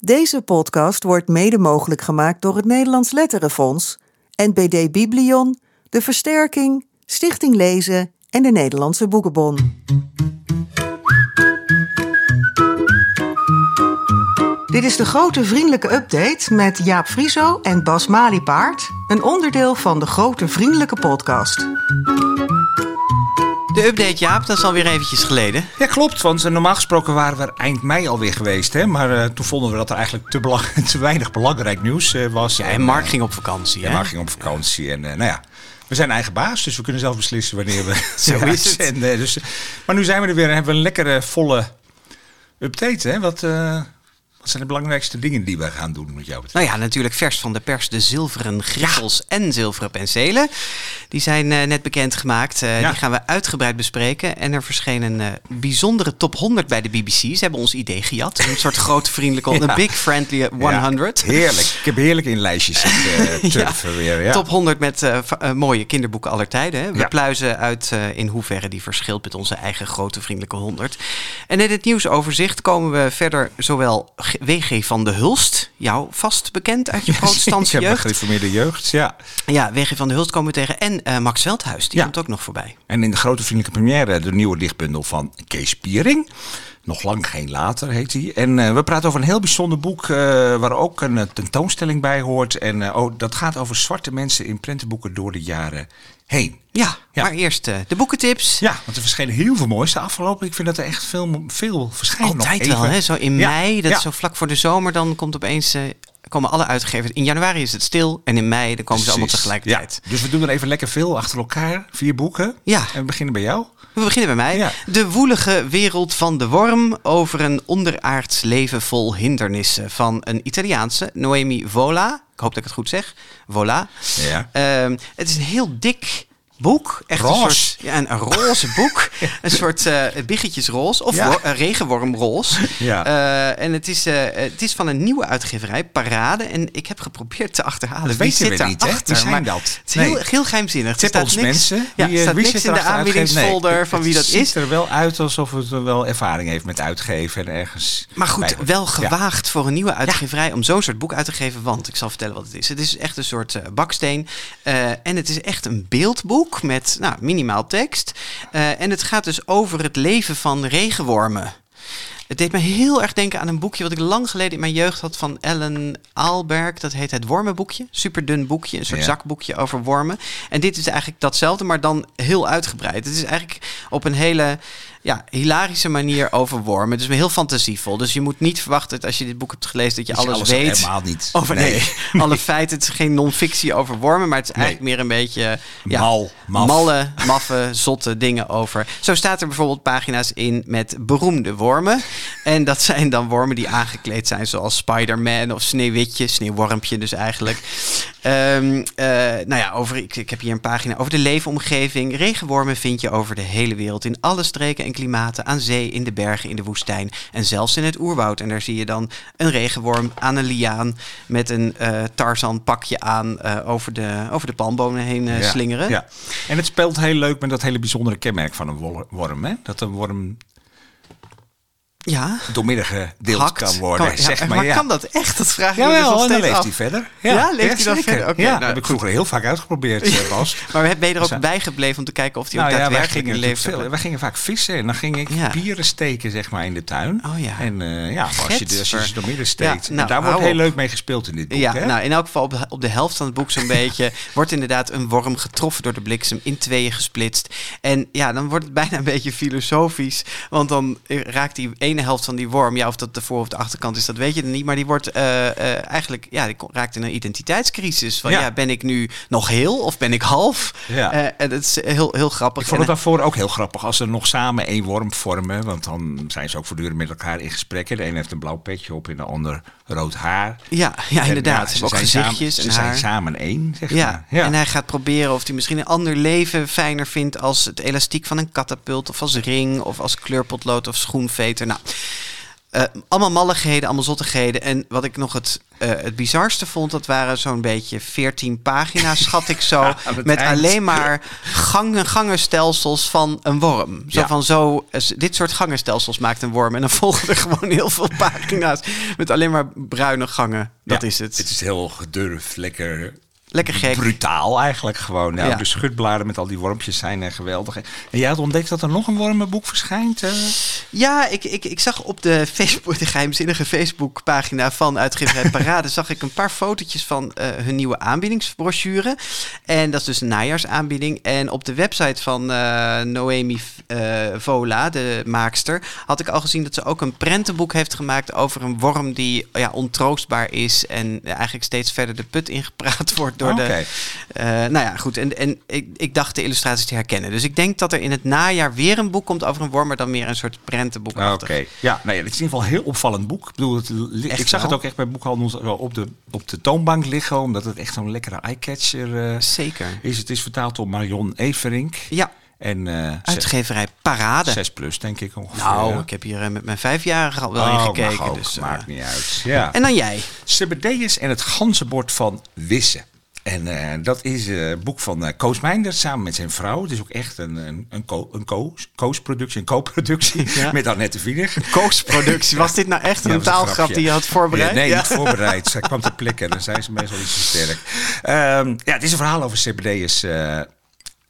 Deze podcast wordt mede mogelijk gemaakt door het Nederlands Letterenfonds, NPD Biblion, De Versterking, Stichting Lezen en de Nederlandse Boekenbon. Dit is de grote vriendelijke update met Jaap Frieso en Bas Maliepaard, een onderdeel van de grote vriendelijke podcast. De update, Jaap, dat is alweer eventjes geleden. Ja, klopt. Want eh, normaal gesproken waren we er eind mei alweer geweest. Hè? Maar eh, toen vonden we dat er eigenlijk te, belang- te weinig belangrijk nieuws eh, was. Ja, en Mark ging op vakantie, hè? Mark ging op vakantie. En nou ja, we zijn eigen baas. Dus we kunnen zelf beslissen wanneer we Zo is het. uitzenden. Dus, maar nu zijn we er weer en hebben we een lekkere, volle update. Hè? Wat, wat zijn de belangrijkste dingen die we gaan doen met jou betreft? Nou ja, natuurlijk vers van de pers de zilveren griffels en zilveren penselen. Die zijn eh, net bekendgemaakt. Eh Ja. Die gaan we uitgebreid bespreken. En er verscheen een eh, bijzondere top 100 bij de BBC. Ze hebben ons idee gejat. Een soort grote vriendelijke, Ja. een big friendly 100. Ja, heerlijk. Ik heb heerlijk in lijstjes zitten weer. Ja. Top 100 met eh, eh, mooie kinderboeken aller tijden. Hè? We pluizen uit eh, in hoeverre die verschilt met onze eigen grote vriendelijke 100. En in het nieuwsoverzicht komen we verder zowel WG van de Hulst, jou vast bekend uit je protestantse ik heb een jeugd. gereformeerde jeugd, ja. Ja, WG van de Hulst komen we tegen. En eh, Max Veldhuis, die Ja. komt ook nog voorbij. En in de grote vriendelijke première de nieuwe dichtbundel van Kees Piering. Nog lang geen later heet hij. En eh, we praten over een heel bijzonder boek eh, waar ook een eh, tentoonstelling bij hoort. En oh, dat gaat over zwarte mensen in prentenboeken door de jaren heen. Ja, Ja. maar eerst de boekentips. Ja, want er verschenen heel veel moois de afgelopen. Ik vind dat er echt veel, veel verschijnen. nog Altijd even. wel, hè? Zo in Ja, mei, dat ja. is zo vlak voor de zomer, dan komt opeens... komen alle uitgevers. In januari is het stil en in mei dan komen ze allemaal tegelijkertijd. Ja, dus we doen er even lekker veel achter elkaar. Vier boeken. Ja. En we beginnen bij jou. We beginnen bij mij. Ja. De woelige wereld van de worm over een onderaards leven vol hindernissen van een Italiaanse, Noemi Vola. Ik hoop dat ik het goed zeg. Vola. Ja. Ehm, het is een heel dik boek. Echt Roze. een soort ja, een, roze boek. een soort eh biggetjesroze of Ja. regenwormroze. Ja. Eh, en het is, het is van een nieuwe uitgeverij, Parade. En ik heb geprobeerd te achterhalen Dat wie zit we niet, hè? daarachter. Wie zijn dat? Het is Nee. heel, geheimzinnig. Er Tip staat ons niks- mensen. Ja, Wie, staat wie niks zit in de aanbiedingsfolder Nee, van wie dat Het is. ziet er wel uit alsof het wel ervaring heeft met uitgeven en ergens. Maar goed, wel Ja. gewaagd voor een nieuwe uitgeverij om zo'n soort boek uit te geven. Want ik zal vertellen wat het is. Het is echt een soort baksteen. En het is echt een beeldboek met nou, minimaal tekst. Eh, en het gaat dus over het leven van regenwormen. Het deed me heel erg denken aan een boekje wat ik lang geleden in mijn jeugd had van Ellen Aalberg. Dat heet het Wormenboekje. Super dun boekje, een soort Ja. zakboekje over wormen. En dit is eigenlijk datzelfde, maar dan heel uitgebreid. Het is eigenlijk op een hele ja, hilarische manier over wormen. Het is heel fantasievol. Dus je moet niet verwachten dat als je dit boek hebt gelezen dat je Dat je alles, alles weet. helemaal niet. Over nee. Nee. alle feiten. Het is geen non-fictie over wormen, maar het is Nee. eigenlijk meer een beetje ja, Mal, maf. malle, maffe, zotte dingen over. Zo staat er bijvoorbeeld pagina's in met beroemde wormen. En dat zijn dan wormen die aangekleed zijn zoals Spider-Man of Sneeuwwitje, Sneeuwwormpje dus eigenlijk. Ehm, eh, nou ja, over, ik, ik heb hier een pagina over de leefomgeving. Regenwormen vind je over de hele wereld in alle streken en klimaten, aan zee, in de bergen, in de woestijn en zelfs in het oerwoud. En daar zie je dan een regenworm aan een liaan met een eh Tarzan pakje aan eh, over, de, over de palmbomen heen Ja, slingeren. Ja. En het speelt heel leuk met dat hele bijzondere kenmerk van een worm. Hè? Dat een worm Ja. doormidden gedeeld Hakt. kan worden. Kan- ja, zeg maar, maar ja. kan dat echt? Dat vraag ik me dus Jawel, nog en dan leeft af. hij verder. Ja, leeft hij dan zeker. verder? Ja, nou, dat heb ik vroeger heel vaak uitgeprobeerd, eh, Bas. Maar ben je er ook Zo. bij gebleven om te kijken of hij Nou ook ja, daadwerkelijk gingen, in veel, wij gingen vaak vissen en dan ging ik Ja. pieren steken zeg maar, in de tuin. Oh ja. En eh, ja, als je, de- als je ze door midden steekt. Ja, nou, en daar wordt heel leuk mee gespeeld in dit boek. Ja, hè? nou in elk geval op de, op de helft van het boek zo'n beetje wordt inderdaad een worm getroffen door de bliksem, in tweeën gesplitst. En ja, dan wordt het bijna een beetje filosofisch, want dan eh, raakt die ene helft van die worm, ja of dat de voor- of de achterkant is, dat weet je dan niet, maar die wordt eh, eh, eigenlijk, ja, die raakt in een identiteitscrisis. Van ja. Ja. ben ik nu nog heel of ben ik half? Ja. Eh, en dat is heel, heel grappig. Ik vond het daarvoor ook heel grappig als ze nog samen één worm vormen. Want dan zijn ze ook voortdurend met elkaar in gesprekken. De een heeft een blauw petje op en de ander rood haar. ja, ja, En inderdaad. ze ook zijn gezichtjes samen, en Ze haar. zijn samen één, zeg Ja, maar. Ja. en hij gaat proberen of hij misschien een ander leven fijner vindt als het elastiek van een katapult of als ring of als kleurpotlood of schoenveter. Nou, Eh, allemaal malligheden, allemaal zottigheden. En wat ik nog het, eh, het bizarste vond, dat waren zo'n beetje 14 pagina's, schat ik zo. met eind. alleen maar gangen, gangenstelsels van een worm. Zo Ja. van zo, eh, dit soort gangenstelsels maakt een worm. En dan volgen er gewoon heel veel pagina's met alleen maar bruine gangen. Dat Ja, is het. Het is heel gedurfd, lekker Lekker gek. brutaal eigenlijk gewoon. Nou, Ja. De schutbladen met al die wormpjes zijn eh, geweldig. En jij had ontdekt dat er nog een wormenboek verschijnt? eh? Ja, ik, ik, ik zag op de, Facebook, de geheimzinnige Facebookpagina van Uitgeverij Parade... zag ik een paar fotootjes van eh, hun nieuwe aanbiedingsbrochure. En dat is dus een najaarsaanbieding. En op de website van Noemi Vola, de maakster... had ik al gezien dat ze ook een prentenboek heeft gemaakt... over een worm die ja, ontroostbaar is... en eigenlijk steeds verder de put ingepraat wordt door de... Eh, nou ja, goed. En, en ik, ik dacht de illustraties te herkennen. Dus ik denk dat er in het najaar weer een boek komt over een worm... maar dan meer een soort prentenboek. Oké, ja, nee, het is in ieder geval een heel opvallend boek. Ik, bedoel, het, Echt ik zag wel. het ook echt bij boekhandels zo op de, op de toonbank liggen, omdat het echt zo'n lekkere eyecatcher eh, Zeker. is. Het is vertaald door Marion Everink. Ja, En eh, uitgeverij Parade. zes plus, denk ik ongeveer. nou, ik heb hier eh, met mijn vijfjarige al wel Oh, in gekeken. ook, Dus, eh, maakt niet uit. Ja. En dan jij. Zebedeus en het ganzenbord van Wisse. En eh, dat is eh, een boek van eh, Koos Meinders samen met zijn vrouw. Het is ook echt een, een, een, ko- een Koos- Koos-productie, een co-productie Ja. met Annette Wiener. Koosproductie. Was dit nou echt Ja, een taalgrap die je had voorbereid? Ja, nee, niet voorbereid. Zij kwam ter plekke en dan zijn ze meestal iets te sterk. Ehm, ja, het is een verhaal over eh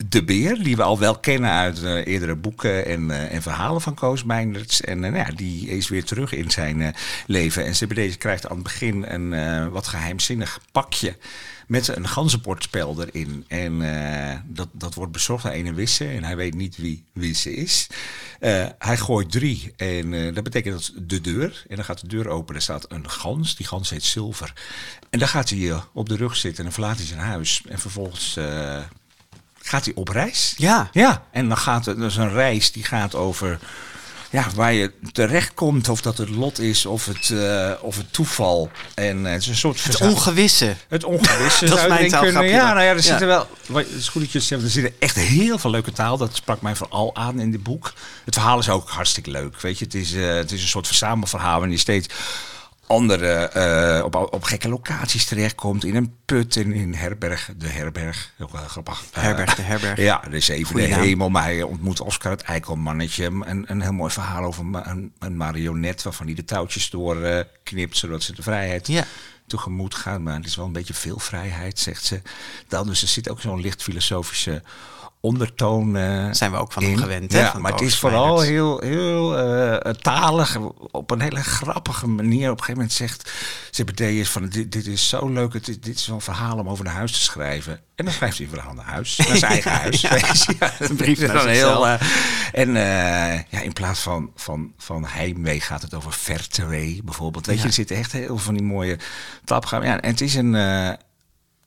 de Beer, die we al wel kennen uit eh, eerdere boeken en, eh, en verhalen van Koos Meinderts. En eh, nou ja, die is weer terug in zijn eh, leven. En Zebedeus krijgt aan het begin een eh, wat geheimzinnig pakje met een ganzenbordspel erin. En eh, dat, dat wordt bezorgd aan ene Wisse en hij weet niet wie Wisse is. Eh, hij gooit drie en eh, dat betekent dat de deur. En dan gaat de deur open, er staat een gans. Die gans heet Zilver. En dan gaat hij op de rug zitten en dan verlaat hij zijn huis. En vervolgens gaat hij op reis. Ja. Ja, en dan gaat het, dat is een reis die gaat over ja, waar je terecht komt, of dat het lot is, of het, eh, of het toeval. En eh, het is een soort Het ongewisse. het ongewisse. Dat is zou je mijn taalgrapje Ja, nou ja, er Ja. zitten wel. wat- Het is goed dat je het zegt. Er zitten echt heel veel leuke taal. Dat sprak mij vooral aan in dit boek. Het verhaal is ook hartstikke leuk. Weet je, het is, eh, het is een soort verzamelverhaal. waarin je steeds andere eh, op, op gekke locaties terechtkomt. In een put en in herberg. De herberg. Ook wel grappig. Eh, Herberg, de herberg. ja, de zevende Goeie naam. hemel. Maar hij ontmoet Oscar het eikelmannetje. Een, een heel mooi verhaal over een, een marionet waarvan hij de touwtjes doorknipt, zodat ze de vrijheid Ja. tegemoet gaat. Maar het is wel een beetje veel vrijheid, zegt ze. Dan, dus er zit ook zo'n licht filosofische ondertoon eh, Zijn we ook van hem gewend, hè, Ja, maar het is vooral heel, heel eh, talig. Op een hele grappige manier. Op een gegeven moment zegt Zebedeus van dit, dit is zo leuk. Het, is- dit is wel een verhaal om over naar huis te schrijven. En dan schrijft hij een verhaal naar huis. Naar zijn eigen huis. Ja. Een brief is naar dan heel, eh, en ja, in plaats van, van, van heimwee gaat het over vertewee bijvoorbeeld. Weet je, er zitten echt heel veel van die mooie tapgaan. Ja, en het is een,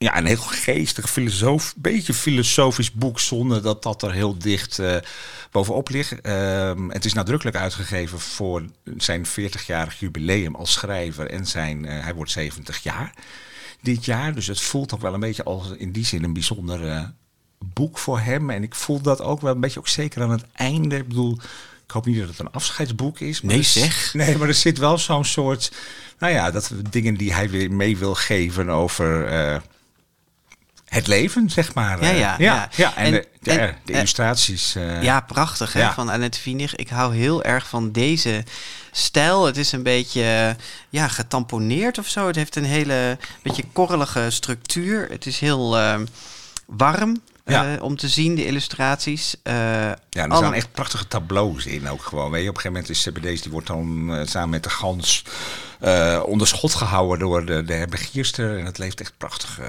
ja, een heel geestig, filosoof, beetje filosofisch boek zonder dat dat er heel dicht eh, bovenop ligt. Ehm, het is nadrukkelijk uitgegeven voor zijn 40-jarig jubileum als schrijver en zijn, eh, hij wordt 70 jaar dit jaar. Dus het voelt ook wel een beetje als in die zin een bijzonder boek voor hem. En ik voel dat ook wel een beetje, ook zeker aan het einde. Ik bedoel, ik hoop niet dat het een afscheidsboek is. maar Nee, zeg. Nee, maar er zit wel zo'n soort, nou ja, dat we dingen die hij weer mee wil geven over eh, het leven, zeg maar. Ja, Eh, ja, ja. En, En- de, de, en- de eh, illustraties. eh, Ja, prachtig hè, Ja. van Annette Wienig. Ik hou heel erg van deze stijl. Het is een beetje ja, getamponeerd of zo. Het heeft een hele beetje korrelige structuur. Het is heel eh, warm Ja. om te zien, de illustraties. Ja, er alle- staan echt prachtige tableaus in ook gewoon. Weet je, op een gegeven moment is CBD's, die wordt dan samen met de gans onder schot gehouden door de, de herbergierster. En het leeft echt prachtig,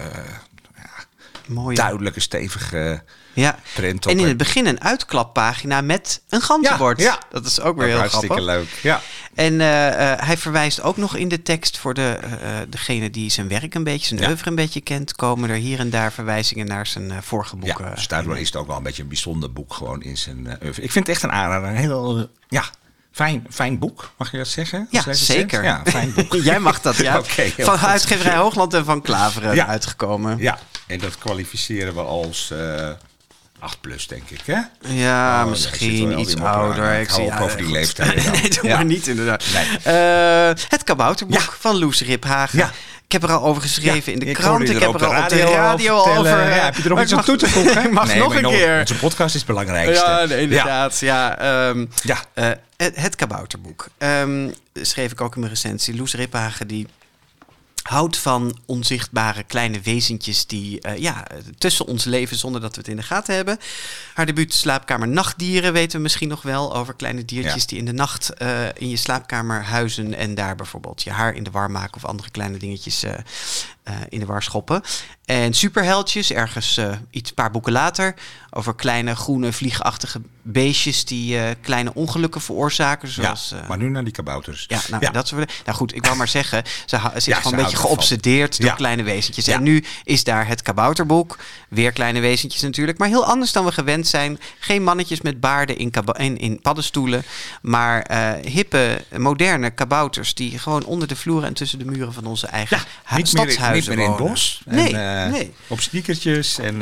ja, mooie. duidelijke, stevige Ja. print. En in het begin een uitklappagina met een ganzenbord. Ja, ja. Dat is ook weer Ook heel hartstikke grappig. leuk. Ja. En eh, eh, hij verwijst ook nog in de tekst voor de, eh, degene die zijn werk een beetje, zijn Ja. oeuvre een beetje kent, komen er hier en daar verwijzingen naar zijn vorige ja, boeken. dus daardoor is het ook wel een beetje een bijzonder boek gewoon in zijn oeuvre. Ik vind het echt een aanrader. Een heel, ja, fijn, fijn boek, mag je dat zeggen? Ja, zeker. Ja, fijn boek. Jij mag dat, ja. Van goed. uitgeverij Hoogland en van Klaveren Ja. uitgekomen. Ja, en dat kwalificeren we als eh, 8 plus, denk ik, hè? Ja, Oh, misschien iets aan. ouder. Ik hou zie- over die goed. leeftijd dan. nee, doe maar niet inderdaad. Nee. Eh, het kabouterboek van Loes Riphagen. Ik heb er al over geschreven in de ik krant. Ik heb er al op de radio al over. eh, Ja, heb je er nog iets aan toe te voegen? Mag Nee, nog een keer. Onze podcast is het belangrijkste. Ja, nee, inderdaad. Ja. ehm, Ja. eh, het, het kabouterboek. Ehm, schreef ik ook in mijn recensie. Loes Riphagen die houdt van onzichtbare kleine wezentjes die eh, ja, tussen ons leven zonder dat we het in de gaten hebben. Haar debuut Slaapkamer Nachtdieren weten we misschien nog wel over kleine diertjes Ja. die in de nacht eh, in je slaapkamer huizen en daar bijvoorbeeld je haar in de war maken of andere kleine dingetjes eh, in de war schoppen. En superheldjes, ergens eh, iets paar boeken later, over kleine groene vliegachtige beestjes die eh, kleine ongelukken veroorzaken. Zoals, ja, eh, maar nu naar die kabouters. ja, nou, dat soort. Nou goed, ik wou maar zeggen, ze, ha- ze is Ja, gewoon ze een beetje geobsedeerd door Ja. kleine wezentjes. Ja. En nu is daar het kabouterboek. Weer kleine wezentjes natuurlijk. Maar heel anders dan we gewend zijn. Geen mannetjes met baarden in, kaba- in, in paddenstoelen. Maar hippe, moderne kabouters die gewoon onder de vloeren en tussen de muren van onze eigen hu- niet meer, niet stadshuizen meer in het bos. Nee, en, nee. Op sneakertjes en...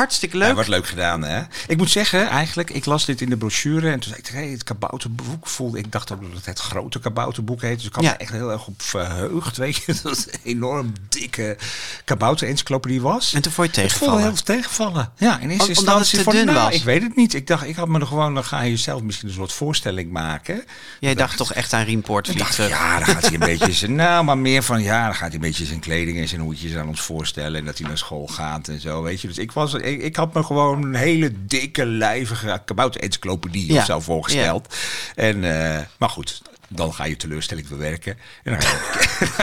Hartstikke Ja, leuk. wat leuk gedaan, hè? Ik moet zeggen, eigenlijk, ik las dit in de brochure en toen zei ik, hey, het kabouterboek voelde, ik dacht ook dat het het grote kabouterboek heet, dus ik had Ja. er echt heel erg op verheugd, weet je, dat het een enorm dikke kabouter-encyclopedie was. En toen vond je het tegenvallen. heel tegenvallen. Ja, in eerste Om- omdat het instantie te van, nou, was. ik weet het niet. Ik dacht, ik had me er gewoon, dan ga je zelf misschien een soort voorstelling maken. Jij dacht toch echt aan vliegen? ja, dan gaat hij een beetje zijn, nou, maar meer van, ja, dan gaat hij een beetje zijn kleding en zijn hoedjes aan ons voorstellen en dat hij naar school gaat en zo, weet je. Dus ik was, ik, ik had me gewoon een hele dikke, lijvige kabouter-encyclopedie Ja. of zo voorgesteld. En, eh, maar goed, dan ga je teleurstelling verwerken. En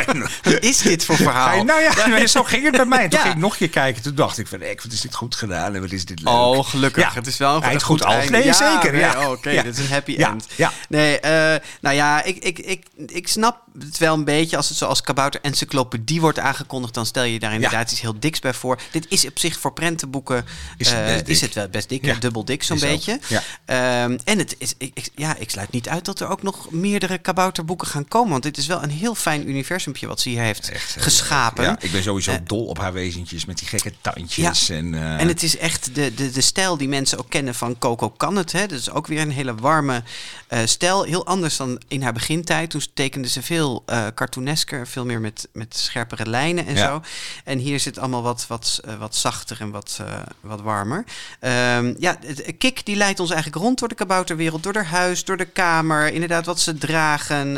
dan Wat is dit voor verhaal? nou ja, zo ging het bij mij. Toen Ja. ging ik nog een keer kijken. Toen dacht ik van, eh, wat is dit goed gedaan en wat is dit leuk. Oh, gelukkig. Ja. Het is wel een, goed af. einde. Nee, Ja, zeker, nee, ja. oh, Oké, Ja. dit is een happy end. ja. Nee, eh, nou ja, ik, ik, ik, ik snap het wel een beetje. Als het zoals kabouter encyclopedie wordt aangekondigd, dan stel je daar inderdaad iets heel diks bij voor. Dit is op zich voor prentenboeken Is het eh, is het wel best dik, dubbel dik zo'n beetje. ja. Ehm, en het is, ik, ik- ja, ik sluit niet uit dat er ook nog meerdere kabouterboeken gaan komen. Want dit is wel een heel fijn universumpje wat ze hier heeft Echt heel geschapen. Ja, ik ben sowieso Eh, dol op haar wezentjes met die gekke tandjes. En, eh, En het is echt de, de, de stijl die mensen ook kennen van Coco Kan het. Hè? Dat is ook weer een hele warme eh, stijl. Heel anders dan in haar begintijd. Toen tekende ze veel eh cartoonesker. Veel meer met, met scherpere lijnen en Ja. zo. En hier zit allemaal wat, wat, eh, wat zachter en wat, eh, wat warmer. Ehm, ja, Kik die leidt ons eigenlijk rond door de kabouterwereld. Door haar huis, door de kamer. Inderdaad, wat ze dragen.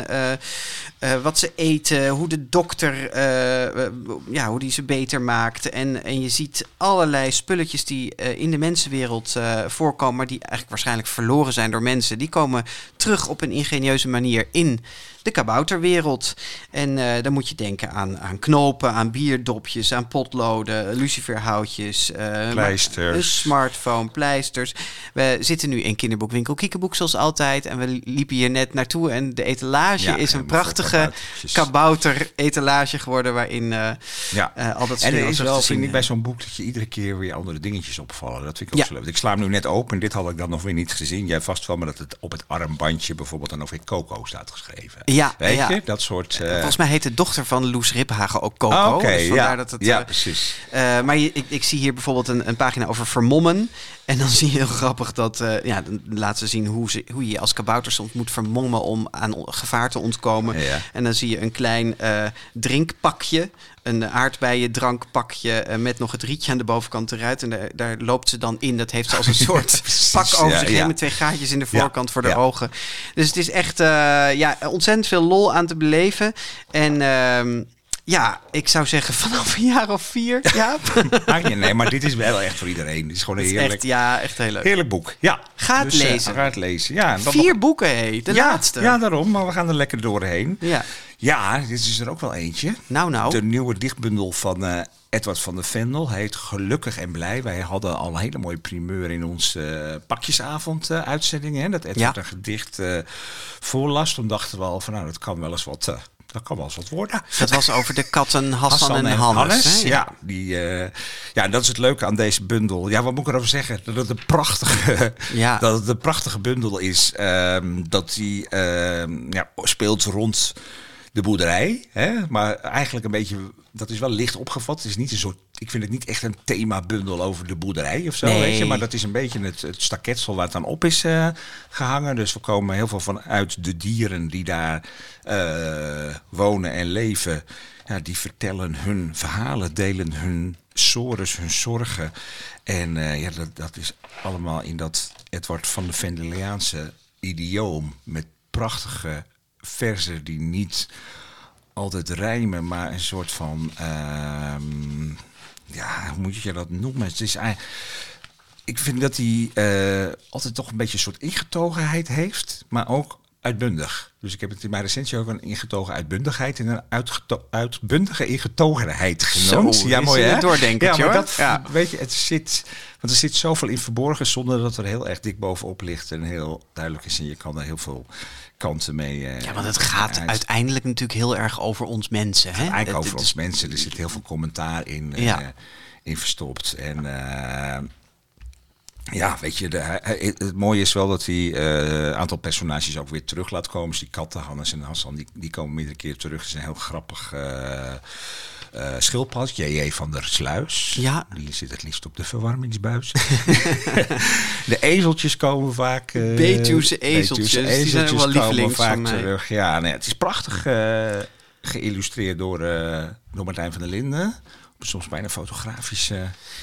Eh, eh, wat ze eten. Hoe de dokter, eh, eh, ja, hoe die ze beter maakt. En, en je ziet allerlei spulletjes die in de mensenwereld voorkomen. Maar die eigenlijk waarschijnlijk verloren zijn door mensen. Die komen terug op een ingenieuze manier in de kabouterwereld. En dan moet je denken aan, aan knopen, aan bierdopjes, aan potloden, luciferhoutjes. Pleisters. Een smartphone, pleisters. We zitten nu in kinderboekwinkel Kiekeboek zoals altijd. En we liepen hier net naartoe. En de etalage Ja, is een helemaal kabouter-etalage geworden. Waarin eh ja. eh, al dat En er is wel, vind ik, bij eh. zo'n boek dat je iedere keer weer andere dingetjes opvallen. Dat vind ik ook Ja. zo leuk. Ik sla hem nu net open. Dit had ik dan nog weer niet gezien. Jij vast wel, maar dat het op het armbandje bijvoorbeeld dan over Coco staat geschreven. Ja, Weet ja. je? Dat soort... Volgens mij heet de dochter van Loes Riphagen ook Coco. ah, Oké, dus ja. dat het, ja, precies. Maar je, ik, ik zie hier bijvoorbeeld een, een pagina over vermommen. En dan zie je heel grappig dat... eh, ja, dan laten ze zien hoe, ze, hoe je als kabouter soms moet vermommen... om aan gevaar te ontkomen. Ja. En dan zie je een klein eh, drinkpakje. Een aardbeien drankpakje eh, met nog het rietje aan de bovenkant eruit. En daar, daar loopt ze dan in. Dat heeft ze als een soort pak over zich heen met twee gaatjes in de voorkant voor de ogen. Dus het is echt ja, ontzettend veel lol aan te beleven. En ehm, ja, ik zou zeggen vanaf een jaar of vier. Ja, nee, maar dit is wel echt voor iedereen. Het is gewoon een is heerlijk, echt, ja, echt heel leuk. heerlijk boek. Ja. Ga het Dus, eh, lezen. ga het lezen. Ja, en dan Vier nog- boeken, hé. De ja, laatste. Ja, daarom. Maar we gaan er lekker doorheen. Ja. Ja, dit is er ook wel eentje. Nou, nou. De nieuwe dichtbundel van eh, Edward van der Vendel heet Gelukkig en Blij. Wij hadden al een hele mooie primeur in onze pakjesavond eh, uitzending. Hè, dat Edward Ja. een gedicht voorlas. Toen dachten we al van nou, dat kan wel eens wat, dat kan wel eens wat worden. Dat was over de katten Hassan, en Hannes. hè? Ja, die, eh, ja, en dat is het leuke aan deze bundel. Ja, wat moet ik erover zeggen? Dat het een prachtige, Ja. dat het een prachtige bundel is. Ehm, dat die ehm, ja, speelt rond de boerderij. Hè? Maar eigenlijk een beetje, dat is wel licht opgevat. Het is niet een soort, ik vind het niet echt een themabundel over de boerderij of zo. Nee. Weet je? Maar dat is een beetje het, het staketsel waar het aan op is eh, gehangen. Dus we komen heel veel vanuit de dieren die daar eh, wonen en leven. Ja, die vertellen hun verhalen, delen hun sores, hun zorgen. En eh, ja, dat, dat is allemaal in dat Edward van de Vendeliaanse idioom. Met prachtige verzen die niet altijd rijmen, maar een soort van. ehm, ja, hoe moet je dat noemen? Het is eigenlijk. Ik vind dat hij eh, altijd toch een beetje een soort ingetogenheid heeft, maar ook uitbundig. Dus ik heb het in mijn recensie ook een ingetogen uitbundigheid en een uitgeto- uitbundige ingetogenheid genoemd. Zo, ja, mooi hè? doordenkertje, ja, maar hoor. dat, Ja. weet je, het zit, want er zit zoveel in verborgen zonder dat er heel erg dik bovenop ligt en heel duidelijk is en je kan er heel veel kanten mee. eh, Ja, want het gaat uit. uiteindelijk natuurlijk heel erg over ons mensen. Hè? Eigenlijk Het- over het ons mensen. Er zit heel veel commentaar in, eh, in verstopt. En eh, ja, weet je, de, het mooie is wel dat hij een aantal personages ook weer terug laat komen. Dus die katten, Hannes en Hassan, die, die komen meerdere keer terug. Het is een heel grappig uh, schildpad, J.J. van der Sluis. Ja. Die zit het liefst op de verwarmingsbuis. de ezeltjes komen vaak. eh, Betuwse ezeltjes, Betuwse die zijn wel lievelings vaak van mij. terug. Ja, nee, het is prachtig eh, geïllustreerd door, door Martijn van der Linden. Soms bijna fotografische.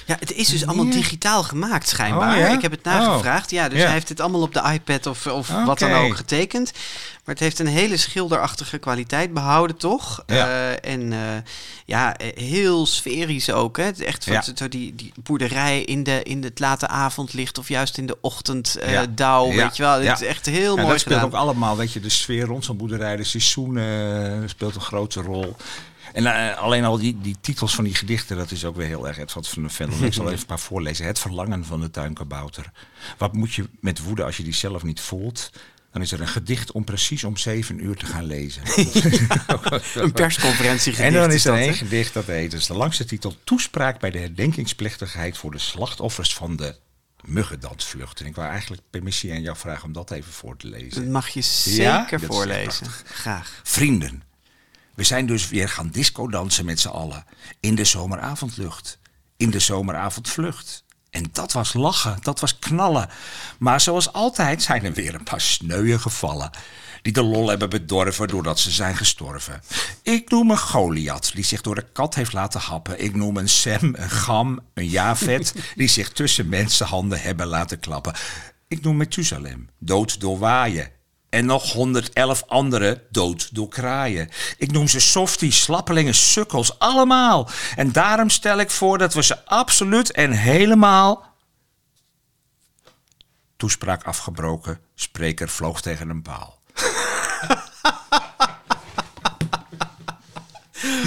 Ja, het is dus allemaal digitaal gemaakt schijnbaar. Oh, ja? Ik heb het nagevraagd. Ja, dus Ja. hij heeft het allemaal op de iPad of, of wat dan ook getekend. Maar het heeft een hele schilderachtige kwaliteit behouden, toch? Ja. Eh, en eh, ja, eh, heel sferisch ook. Hè? Het Echt van zo die, die boerderij in, de, in het late avondlicht of juist in de ochtend eh, dauw, weet je wel. Het is echt heel Ja, mooi dat speelt gedaan. ook allemaal, weet je, de sfeer rond zo'n boerderij, de seizoenen eh, speelt een grote rol. En eh, alleen al die, die titels van die gedichten, dat is ook weer heel erg Edward van de Vendel. Ik zal even een paar voorlezen. Het verlangen van de tuinkabouter. Wat moet je met woede als je die zelf niet voelt? Dan is er een gedicht om precies om zeven uur te gaan lezen. Een persconferentie En dan is er dat, één gedicht, dat heet, dus de langste titel, Toespraak bij de herdenkingsplechtigheid voor de slachtoffers van de muggendansvlucht. En ik wou eigenlijk permissie aan jou vragen om dat even voor te lezen. Dat mag je zeker voorlezen. Graag. Vrienden, we zijn dus weer gaan disco dansen met z'n allen. In de zomeravondlucht. In de zomeravondvlucht. En dat was lachen, dat was knallen. Maar zoals altijd zijn er weer een paar sneuien gevallen. Die de lol hebben bedorven doordat ze zijn gestorven. Ik noem een Goliath die zich door de kat heeft laten happen. Ik noem een Sem, een Gam, een Javet die zich tussen mensenhanden hebben laten klappen. Ik noem Methusalem, dood door waaien. En nog 111 anderen dood door kraaien. Ik noem ze softies, slappelingen, sukkels, allemaal. En daarom stel ik voor dat we ze absoluut en helemaal... Toespraak afgebroken, spreker vloog tegen een paal.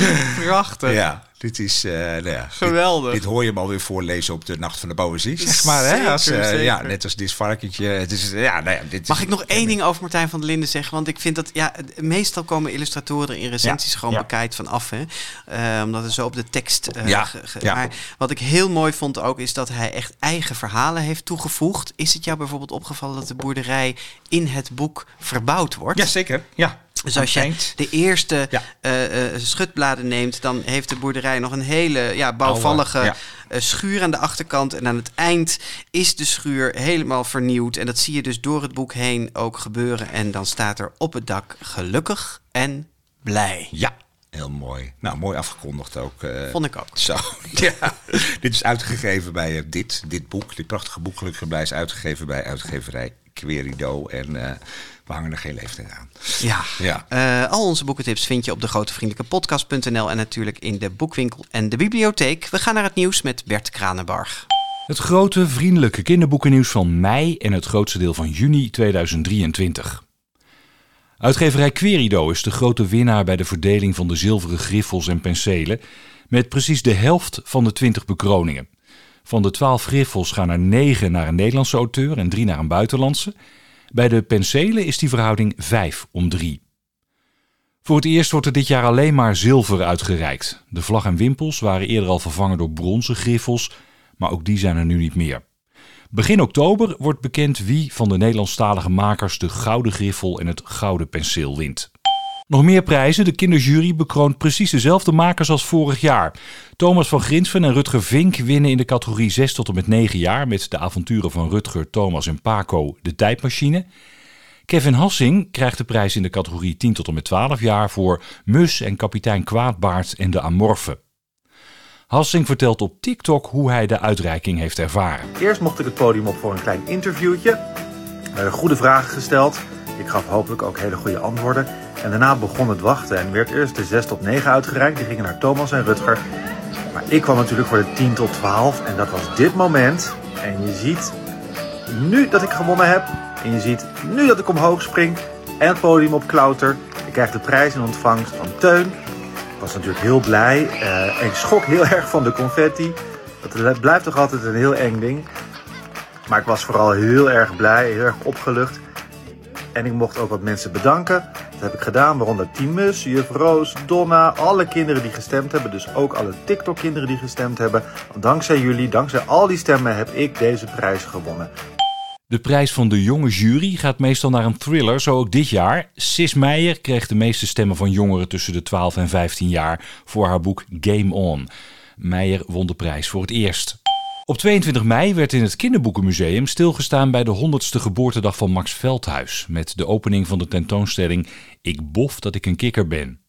Prachtig. Ja, dit is... eh, nou ja, Geweldig. Dit, hoor je maar weer voorlezen op de Nacht van de Poëzie, zeg maar. Hè? Zeker, Als, eh, zeker. Ja, net als dit varkentje. Het is, ja, nou ja, dit Mag is- ik nog één ding over Martijn van der Linden zeggen? Want ik vind dat, ja, meestal komen illustratoren in recensies Ja, gewoon bekijkt van af. Hè? Eh, omdat het zo op de tekst... Ja, ge- ge- ja. Maar wat ik heel mooi vond ook, is dat hij echt eigen verhalen heeft toegevoegd. Is het jou bijvoorbeeld opgevallen dat de boerderij in het boek verbouwd wordt? Ja, zeker. Ja. Dus als je de eerste Ja. eh, eh, schutbladen neemt, dan heeft de boerderij nog een hele ja, bouwvallige Oude, eh, schuur aan de achterkant. En aan het eind is de schuur helemaal vernieuwd. En dat zie je dus door het boek heen ook gebeuren. En dan staat er op het dak gelukkig en blij. Ja, heel mooi. Nou, mooi afgekondigd ook. eh, Vond ik ook. Zo, ja. dit is uitgegeven bij dit, dit boek. Dit prachtige boek, Gelukkig Blij, is uitgegeven bij uitgeverij Querido. En we hangen er geen leeftijd aan. Ja. Ja. Eh, al onze boekentips vind je op de grotevriendelijkepodcast.nl en natuurlijk in de boekwinkel en de bibliotheek. We gaan naar het nieuws met Bert Kranenbarg. Het grote vriendelijke kinderboekennieuws van mei en het grootste deel van juni 2023. Uitgeverij Querido is de grote winnaar bij de verdeling van de zilveren griffels en penselen, met precies de helft van de 20 bekroningen. Van de 12 griffels gaan er 9 naar een Nederlandse auteur en 3 naar een buitenlandse. Bij de penselen is die verhouding 5 om 3. Voor het eerst wordt er dit jaar alleen maar zilver uitgereikt. De vlag en wimpels waren eerder al vervangen door bronzen griffels, maar ook die zijn er nu niet meer. Begin oktober wordt bekend wie van de Nederlandstalige makers de gouden griffel en het gouden penseel wint. Nog meer prijzen. De kinderjury bekroont precies dezelfde makers als vorig jaar. Thomas van Grinsven en Rutger Vink winnen in de categorie 6 tot en met 9 jaar... met de avonturen van Rutger, Thomas en Paco, de tijdmachine. Kevin Hassing krijgt de prijs in de categorie 10 tot en met 12 jaar... voor Mus en kapitein Kwaadbaard en de Amorfe. Hassing vertelt op TikTok hoe hij de uitreiking heeft ervaren. Eerst mocht ik het podium op voor een klein interviewtje. Er goede vragen gesteld. Ik gaf hopelijk ook hele goede antwoorden. En daarna begon het wachten en werd eerst de 6 tot 9 uitgereikt. Die gingen naar Thomas en Rutger. Maar ik kwam natuurlijk voor de 10 tot 12 en dat was dit moment. En je ziet nu dat ik gewonnen heb. En je ziet nu dat ik omhoog spring en het podium op klauter. Ik krijg de prijs in ontvangst van Teun. Ik was natuurlijk heel blij. Uh, en ik schrok heel erg van de confetti. Dat blijft toch altijd een heel eng ding. Maar ik was vooral heel erg blij, heel erg opgelucht. En ik mocht ook wat mensen bedanken. Dat heb ik gedaan, waaronder Timus, juf Roos, Donna, alle kinderen die gestemd hebben. Dus ook alle TikTok-kinderen die gestemd hebben. Dankzij jullie, dankzij al die stemmen heb ik deze prijs gewonnen. De prijs van de jonge jury gaat meestal naar een thriller, zo ook dit jaar. Sis Meijer kreeg de meeste stemmen van jongeren tussen de 12 en 15 jaar voor haar boek Game On. Meijer won de prijs voor het eerst. Op 22 mei werd in het Kinderboekenmuseum stilgestaan bij de 100ste geboortedag van Max Veldhuis. Met de opening van de tentoonstelling Ik bof dat ik een kikker ben.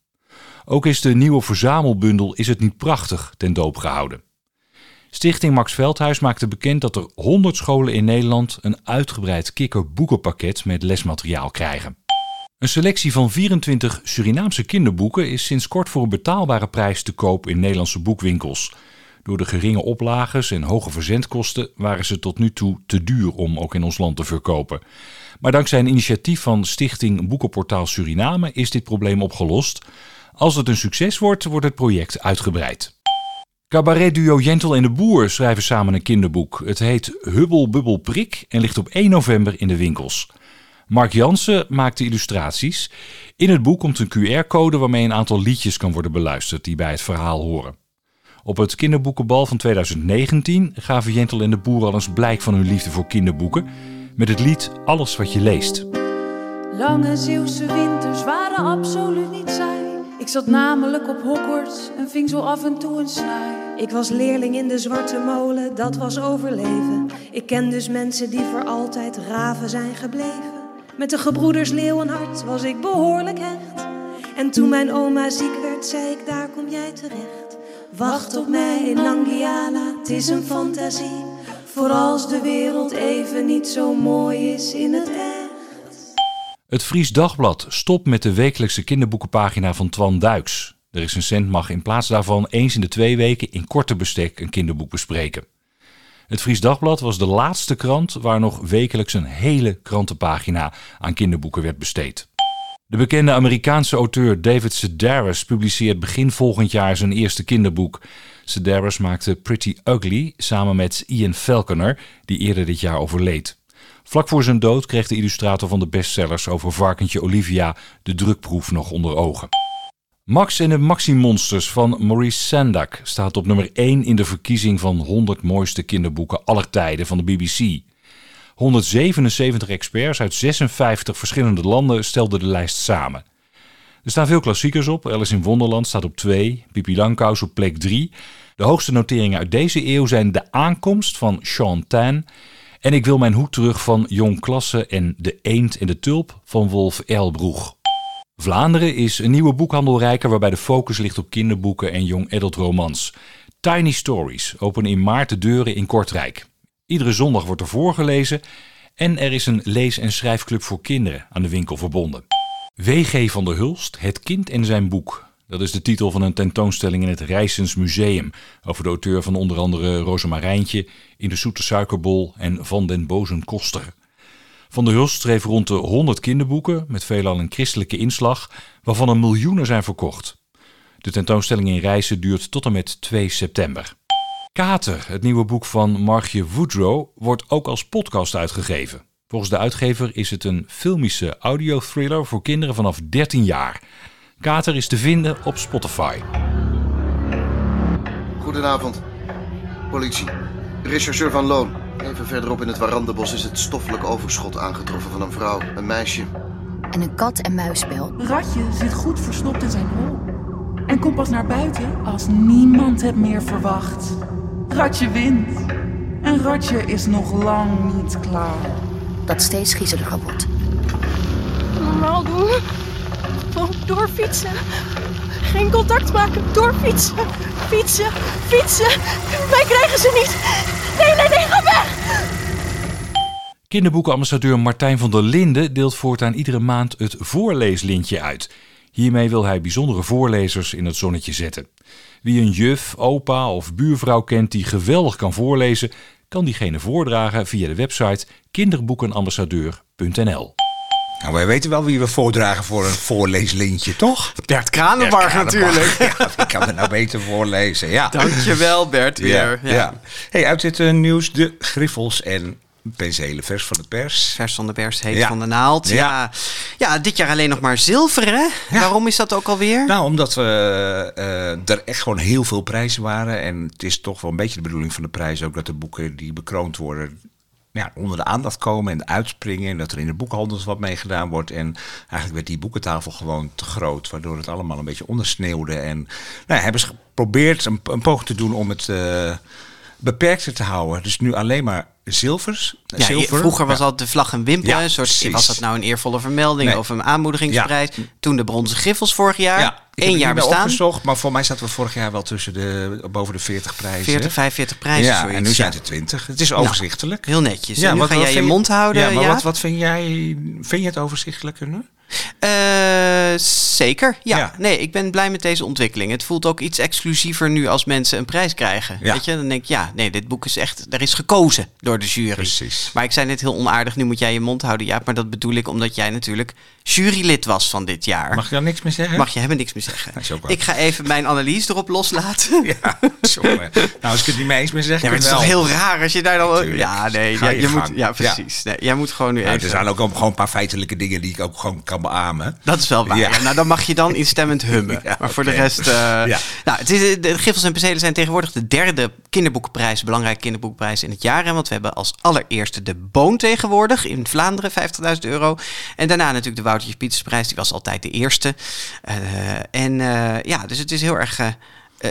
Ook is de nieuwe verzamelbundel Is het niet prachtig ten doop gehouden. Stichting Max Veldhuis maakte bekend dat er 100 scholen in Nederland een uitgebreid kikkerboekenpakket met lesmateriaal krijgen. Een selectie van 24 Surinaamse kinderboeken is sinds kort voor een betaalbare prijs te koop in Nederlandse boekwinkels. Door de geringe oplages en hoge verzendkosten waren ze tot nu toe te duur om ook in ons land te verkopen. Maar dankzij een initiatief van Stichting Boekenportaal Suriname is dit probleem opgelost. Als het een succes wordt, wordt het project uitgebreid. Cabaret-duo Jentel en de Boer schrijven samen een kinderboek. Het heet Hubbel Bubbel Prik en ligt op 1 november in de winkels. Mark Jansen maakt de illustraties. In het boek komt een QR-code waarmee een aantal liedjes kan worden beluisterd die bij het verhaal horen. Op het kinderboekenbal van 2019 gaven Jentel en de Boer al eens blijk van hun liefde voor kinderboeken met het lied Alles wat je leest. Lange Zeeuwse winters waren absoluut niet saai. Ik zat namelijk op Hogwarts en ving zo af en toe een snaai. Ik was leerling in de zwarte molen, dat was overleven. Ik ken dus mensen die voor altijd raven zijn gebleven. Met de gebroeders Leeuwenhart was ik behoorlijk hecht. En toen mijn oma ziek werd, zei ik, daar kom jij terecht. Wacht op mij in Nangiala, het is een fantasie. Voor als de wereld even niet zo mooi is in het echt. Het Fries Dagblad stopt met de wekelijkse kinderboekenpagina van Twan Duiks. De recensent mag in plaats daarvan eens in de twee weken in korte bestek een kinderboek bespreken. Het Fries Dagblad was de laatste krant waar nog wekelijks een hele krantenpagina aan kinderboeken werd besteed. De bekende Amerikaanse auteur David Sedaris publiceert begin volgend jaar zijn eerste kinderboek. Sedaris maakte Pretty Ugly samen met Ian Falconer, die eerder dit jaar overleed. Vlak voor zijn dood kreeg de illustrator van de bestsellers over varkentje Olivia de drukproef nog onder ogen. Max en de Maxi-monsters van Maurice Sendak staat op nummer 1 in de verkiezing van 100 mooiste kinderboeken aller tijden van de BBC. 177 experts uit 56 verschillende landen stelden de lijst samen. Er staan veel klassiekers op. Alice in Wonderland staat op 2, Pipi Langkous op plek 3. De hoogste noteringen uit deze eeuw zijn De Aankomst van Sean Tan en Ik wil mijn hoed terug van Jong Klasse en De Eend en de Tulp van Wolf Elbroeg. Vlaanderen is een nieuwe boekhandelrijker waarbij de focus ligt op kinderboeken en jong adult romans. Tiny Stories openen in maart de deuren in Kortrijk. Iedere zondag wordt er voorgelezen en er is een lees- en schrijfclub voor kinderen aan de winkel verbonden. W.G. van der Hulst, Het kind en zijn boek. Dat is de titel van een tentoonstelling in het Rijsens Museum over de auteur van onder andere Rozemarijntje, In de Zoete Suikerbol en Van den Bozen Koster. Van der Hulst schreef rond de 100 kinderboeken met veelal een christelijke inslag, waarvan er miljoenen zijn verkocht. De tentoonstelling in Rijssen duurt tot en met 2 september. Kater, het nieuwe boek van Margje Woodrow, wordt ook als podcast uitgegeven. Volgens de uitgever is het een filmische audiothriller voor kinderen vanaf 13 jaar. Kater is te vinden op Spotify. Goedenavond. Politie. Rechercheur van Loon. Even verderop in het Warandebos is het stoffelijk overschot aangetroffen van een vrouw, een meisje. en een kat-en-muisspel. Ratje zit goed verstopt in zijn hol. En komt pas naar buiten als niemand het meer verwacht. Ratje wint. En Ratje is nog lang niet klaar. Dat steeds griezeliger wordt. Normaal doen. Gewoon doorfietsen. Geen contact maken. Doorfietsen. Fietsen. Fietsen. Mij krijgen ze niet. Nee, nee, nee, ga weg. Kinderboekenambassadeur Martijn van der Linden deelt voortaan iedere maand het voorleeslintje uit. Hiermee wil hij bijzondere voorlezers in het zonnetje zetten. Wie een juf, opa of buurvrouw kent die geweldig kan voorlezen, kan diegene voordragen via de website kinderboekenambassadeur.nl. Nou, wij weten wel wie we voordragen voor een voorleeslintje, toch? Bert Kranenbarg natuurlijk. Ja, wie kan het nou beter voorlezen? Ja. Dankjewel Bert weer. Ja, ja. Hey, uit dit eh, nieuws de griffels en penselen vers van de pers. Vers van de pers, heet Ja. van de naald. Ja. Ja. Ja. dit jaar alleen nog maar zilver, hè? Waarom is dat ook alweer? Nou, omdat we, eh, er echt gewoon heel veel prijzen waren. En het is toch wel een beetje de bedoeling van de prijs ook dat de boeken die bekroond worden. Ja, onder de aandacht komen en uitspringen. En dat er in de boekhandels wat mee gedaan wordt. En eigenlijk werd die boekentafel gewoon te groot. Waardoor het allemaal een beetje ondersneeuwde. En nou, ja, hebben ze geprobeerd een, een poging te doen om het eh, beperkter te houden. Dus nu alleen maar zilvers. Ja, zilver. vroeger was Ja. al de vlag en wimpelen. Ja, een soort, precies. was dat nou een eervolle vermelding Nee. of een aanmoedigingsprijs? Toen de bronzen griffels vorig jaar. Ja, ik jaar bestaan. opgezocht, maar voor mij zaten we vorig jaar wel tussen de, boven de 40 prijzen. 40, 45 prijzen. Ja, zoiets, en nu zijn ja. het 20. Het is Nou, overzichtelijk. heel netjes. En nu ga jij je mond houden, Ja, maar ja? Wat, wat vind jij? Vind je het overzichtelijker nu? Eh, zeker, ja. Ja. Nee, ik ben blij met deze ontwikkeling. Het voelt ook iets exclusiever nu als mensen een prijs krijgen. Ja. Weet je, dan denk ik, ja, nee, dit boek is echt, er is gekozen door de jury. Precies. Maar ik zei net heel onaardig, nu moet jij je mond houden, ja. Maar dat bedoel ik omdat jij natuurlijk jurylid was van dit jaar. Mag je daar niks meer zeggen? Mag je helemaal niks meer zeggen. Ik ga even mijn analyse erop loslaten. Ja, sorry. nou, als ik het niet mee eens ben, zeg ik Ja, maar het is wel. toch heel raar als je daar dan... Natuurlijk. Ja, nee, ja, je je moet, ja precies. Nee, jij moet gewoon nu Nou, even... er zijn ook gewoon een paar feitelijke dingen die ik ook gewoon kan beamen. Dat is wel waar. Ja. Nou, dan mag je dan instemmend hummen. Maar voor de rest... Ja. nou, het is, de Griffels en Penselen zijn tegenwoordig de derde kinderboekenprijs, belangrijke kinderboekenprijs in het jaar. Hè, want we hebben als allereerste de Boon tegenwoordig in Vlaanderen, 50.000 euro. En daarna natuurlijk de Woutertje Pietersprijs, die was altijd de eerste. Eh, en eh, ja, dus het is heel erg... eh,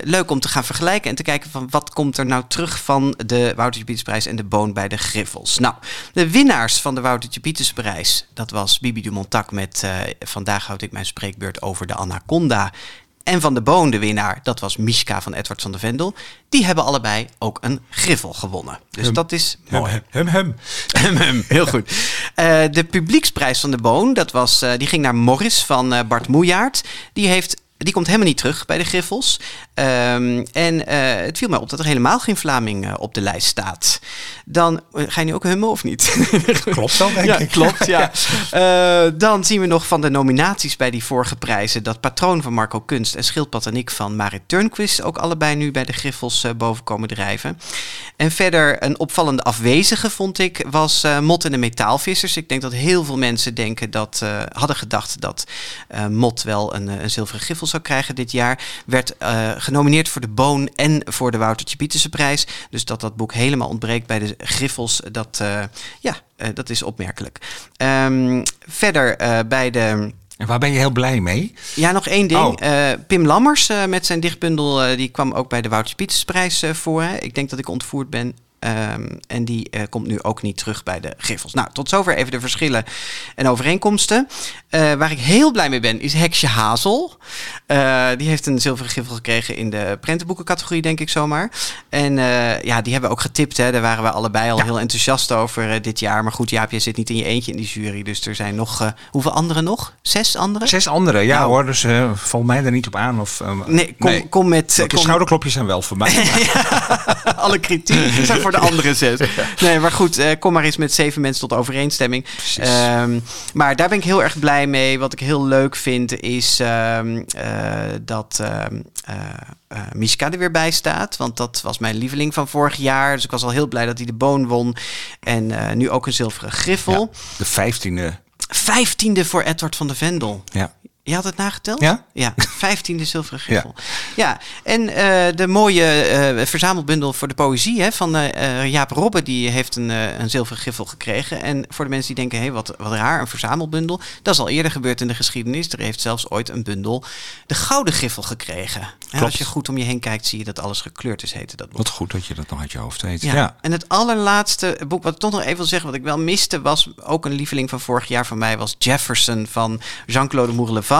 leuk om te gaan vergelijken en te kijken van wat komt er nou terug van de Woutertje Pietersprijs en de Boon bij de Griffels. Nou, de winnaars van de Woutertje Pietersprijs, dat was Bibi Dumontac met Vandaag houd ik mijn spreekbeurt over de Anaconda. En van de Boon, de winnaar, dat was Mishka van Edward van de Vendel. Die hebben allebei ook een griffel gewonnen. Dus Hum. dat is Hum, mooi. hum. Hem, hem. Heel goed. Eh, de publieksprijs van de Boon, dat was, eh, die ging naar Morris van eh, Bart Moejaert. Die, heeft, die komt helemaal niet terug bij de Griffels. Ehm, en eh, het viel mij op dat er helemaal geen Vlaming eh, op de lijst staat. Dan eh, ga je nu ook hummen of niet? Klopt wel, denk ja, ik. Klopt, ja. Eh, dan zien we nog van de nominaties bij die vorige prijzen... dat Patroon van Marco Kunst en Schildpad en ik van Marit Turnquist... ook allebei nu bij de Griffels boven komen drijven. En verder een opvallende afwezige, vond ik, was Mot en de Metaalvissers. Ik denk dat heel veel mensen denken dat, hadden gedacht dat Mot wel een, een zilveren griffel zou krijgen dit jaar. Werd eh, genomineerd voor de Boon en voor de Woutertje Pieterse prijs. Dus dat dat boek helemaal ontbreekt bij de griffels, dat, eh, ja, eh, dat is opmerkelijk. Ehm, verder eh, bij de... En waar ben je heel blij mee? Ja, nog één ding. Oh. Pim Lammers met zijn dichtbundel, die kwam ook bij de Wouters Pietersprijs voor. Hè. Ik denk dat ik ontvoerd ben. Ehm, en die eh, komt nu ook niet terug bij de Griffels. Nou, tot zover even de verschillen en overeenkomsten. Eh, waar ik heel blij mee ben, is Heksje Hazel. Eh, die heeft een zilveren griffel gekregen in de prentenboekencategorie, denk ik zomaar. En ja, die hebben we ook getipt. Hè. Daar waren we allebei al heel enthousiast over dit jaar. Maar goed, Jaap, je zit niet in je eentje in die jury. Dus er zijn nog, hoeveel anderen nog? Zes anderen? Zes andere, ja Nou. hoor. Dus val mij er niet op aan. Of, Nee, kom, kom met... De schouderklopjes zijn wel voor mij. alle kritiek zijn voor de andere zes. Nee, maar goed, eh, kom maar eens met zeven mensen tot overeenstemming. Ehm, maar daar ben ik heel erg blij mee. Wat ik heel leuk vind is ehm, eh, dat eh, Mishka er weer bij staat. Want dat was mijn lieveling van vorig jaar. Dus ik was al heel blij dat hij de boon won. En nu ook een zilveren griffel. De vijftiende. Vijftiende voor Edward van de Vendel. Ja. Je had het nageteld? Ja? Ja, vijftiende zilveren griffel. Ja, en eh, de mooie eh, verzamelbundel voor de poëzie hè, van eh, Jaap Robbe... die heeft een, een zilveren griffel gekregen. En voor de mensen die denken, hé, wat, wat raar, een verzamelbundel. Dat is al eerder gebeurd in de geschiedenis. Er heeft zelfs ooit een bundel de gouden griffel gekregen. Klopt. als je goed om je heen kijkt, zie je dat alles gekleurd is, heette dat boek. Wat goed dat je dat nog uit je hoofd weet. Ja. Ja. En het allerlaatste boek wat ik toch nog even wil zeggen, wat ik wel miste, was ook een lieveling van vorig jaar van mij, was Jefferson van Jean-Claude Mourleva.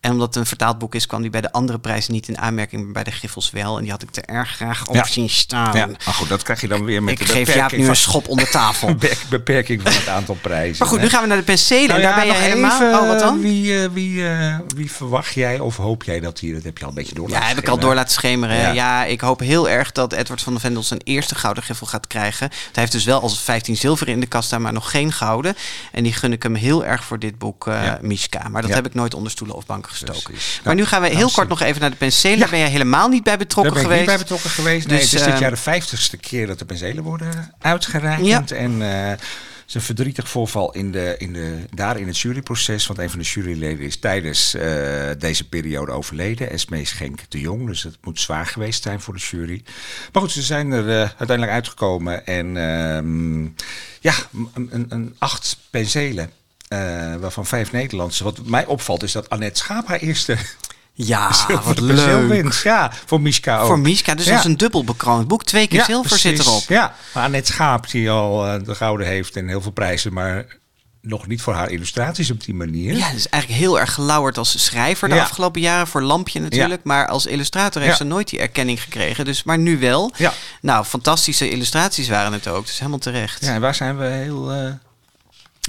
En omdat het een vertaald boek is, kwam die bij de andere prijzen niet in aanmerking, maar bij de Griffels wel. En die had ik er erg graag op Ja. zien staan. Ja, maar goed, dat krijg je dan weer met Ik de geef beperking Jaap nu een schop onder tafel. Beperk- beperking van het aantal prijzen. Maar goed, hè. nu gaan we naar de penselen. Nou en daar ja, ben je nog helemaal... even, oh, wat dan? Wie, eh, wie, eh, wie verwacht jij of hoop jij dat hier? Dat heb je al een beetje door Ja, heb ik al door schemeren. laten schemeren. Ja. Ja. ik hoop heel erg dat Edward van de Vendel zijn eerste gouden griffel gaat krijgen. Hij heeft dus wel als 15 zilveren in de kast staan, maar nog geen gouden. En die gun ik hem heel erg voor dit boek, Ja. Mishka. Maar dat Ja. heb ik nooit onder stoelen of banken gestoken. Precies. Maar nu gaan we Nou, heel zie- kort nog even naar de penselen. Daar ben jij helemaal niet bij betrokken Daar ben ik geweest. niet bij betrokken geweest. Nee, Dus, het is dit eh, jaar de vijftigste keer dat de penselen worden uitgereikt. Ja. En eh, is een verdrietig voorval in de, in de, daar in het juryproces. Want een van de juryleden is tijdens eh, deze periode overleden. Esmee Schenk de Jong. Dus het moet zwaar geweest zijn voor de jury. Maar goed, ze zijn er eh, uiteindelijk uitgekomen. En ehm, ja, een, een, een acht penselen. Eh, waarvan vijf Nederlandse. Wat mij opvalt is dat Annette Schaap haar eerste Ja, wat leuk. wint. Ja, voor Mishka ook. Voor Mishka, dus Ja. dat is een dubbel bekroond boek. Twee keer zilver zit erop. Ja, maar Annette Schaap die al eh, de gouden heeft en heel veel prijzen, maar nog niet voor haar illustraties op die manier. Ja, dus eigenlijk heel erg gelauwerd als schrijver de Ja. afgelopen jaren. Voor Lampje natuurlijk. Maar als illustrator heeft ze nooit die erkenning gekregen. Dus, maar nu wel. Ja. Nou, fantastische illustraties waren het ook. Dus helemaal terecht. Ja, en waar zijn we heel eh,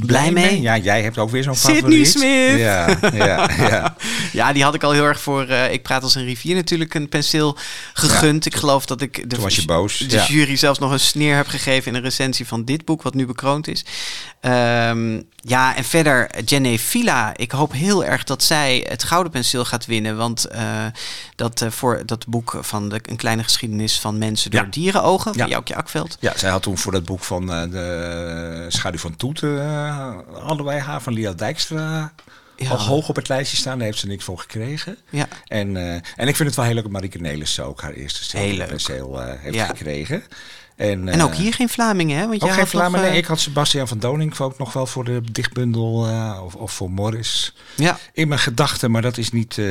Blij mee? Ja, jij hebt ook weer zo'n Sydney favoriet. Smith. Ja, ja, ja. Ja, die had ik al heel erg voor. eh, ik praat als een rivier natuurlijk een penseel gegund. ik geloof dat ik de, toen was je boos, de ja. jury zelfs nog een sneer heb gegeven in een recensie van dit boek, wat nu bekroond is. Ehm, ja, en verder Jenny Villa. Ik hoop heel erg dat zij het gouden penseel gaat winnen. Want eh, dat, eh, voor dat boek van de, Een kleine geschiedenis van mensen door Ja. dierenogen, van. Joukje Akveld. Ja, zij had toen voor dat boek van de Schaduw van Toeten, hadden wij haar van Lia Dijkstra Ja. al hoog op het lijstje staan. Daar heeft ze niks voor gekregen. Ja. En, eh, en ik vind het wel heel leuk dat Marieke Nelissen ook haar eerste leuk. zilverpenseel eh heeft Ja. gekregen. En, En ook eh, hier geen Vlamingen, hè? Want Ook geen nog, Vlamingen. eh, Nee, ik had Sebastian van Doning ook nog wel voor de dichtbundel eh, of, of voor Morris Ja. in mijn gedachten, maar dat is niet, eh,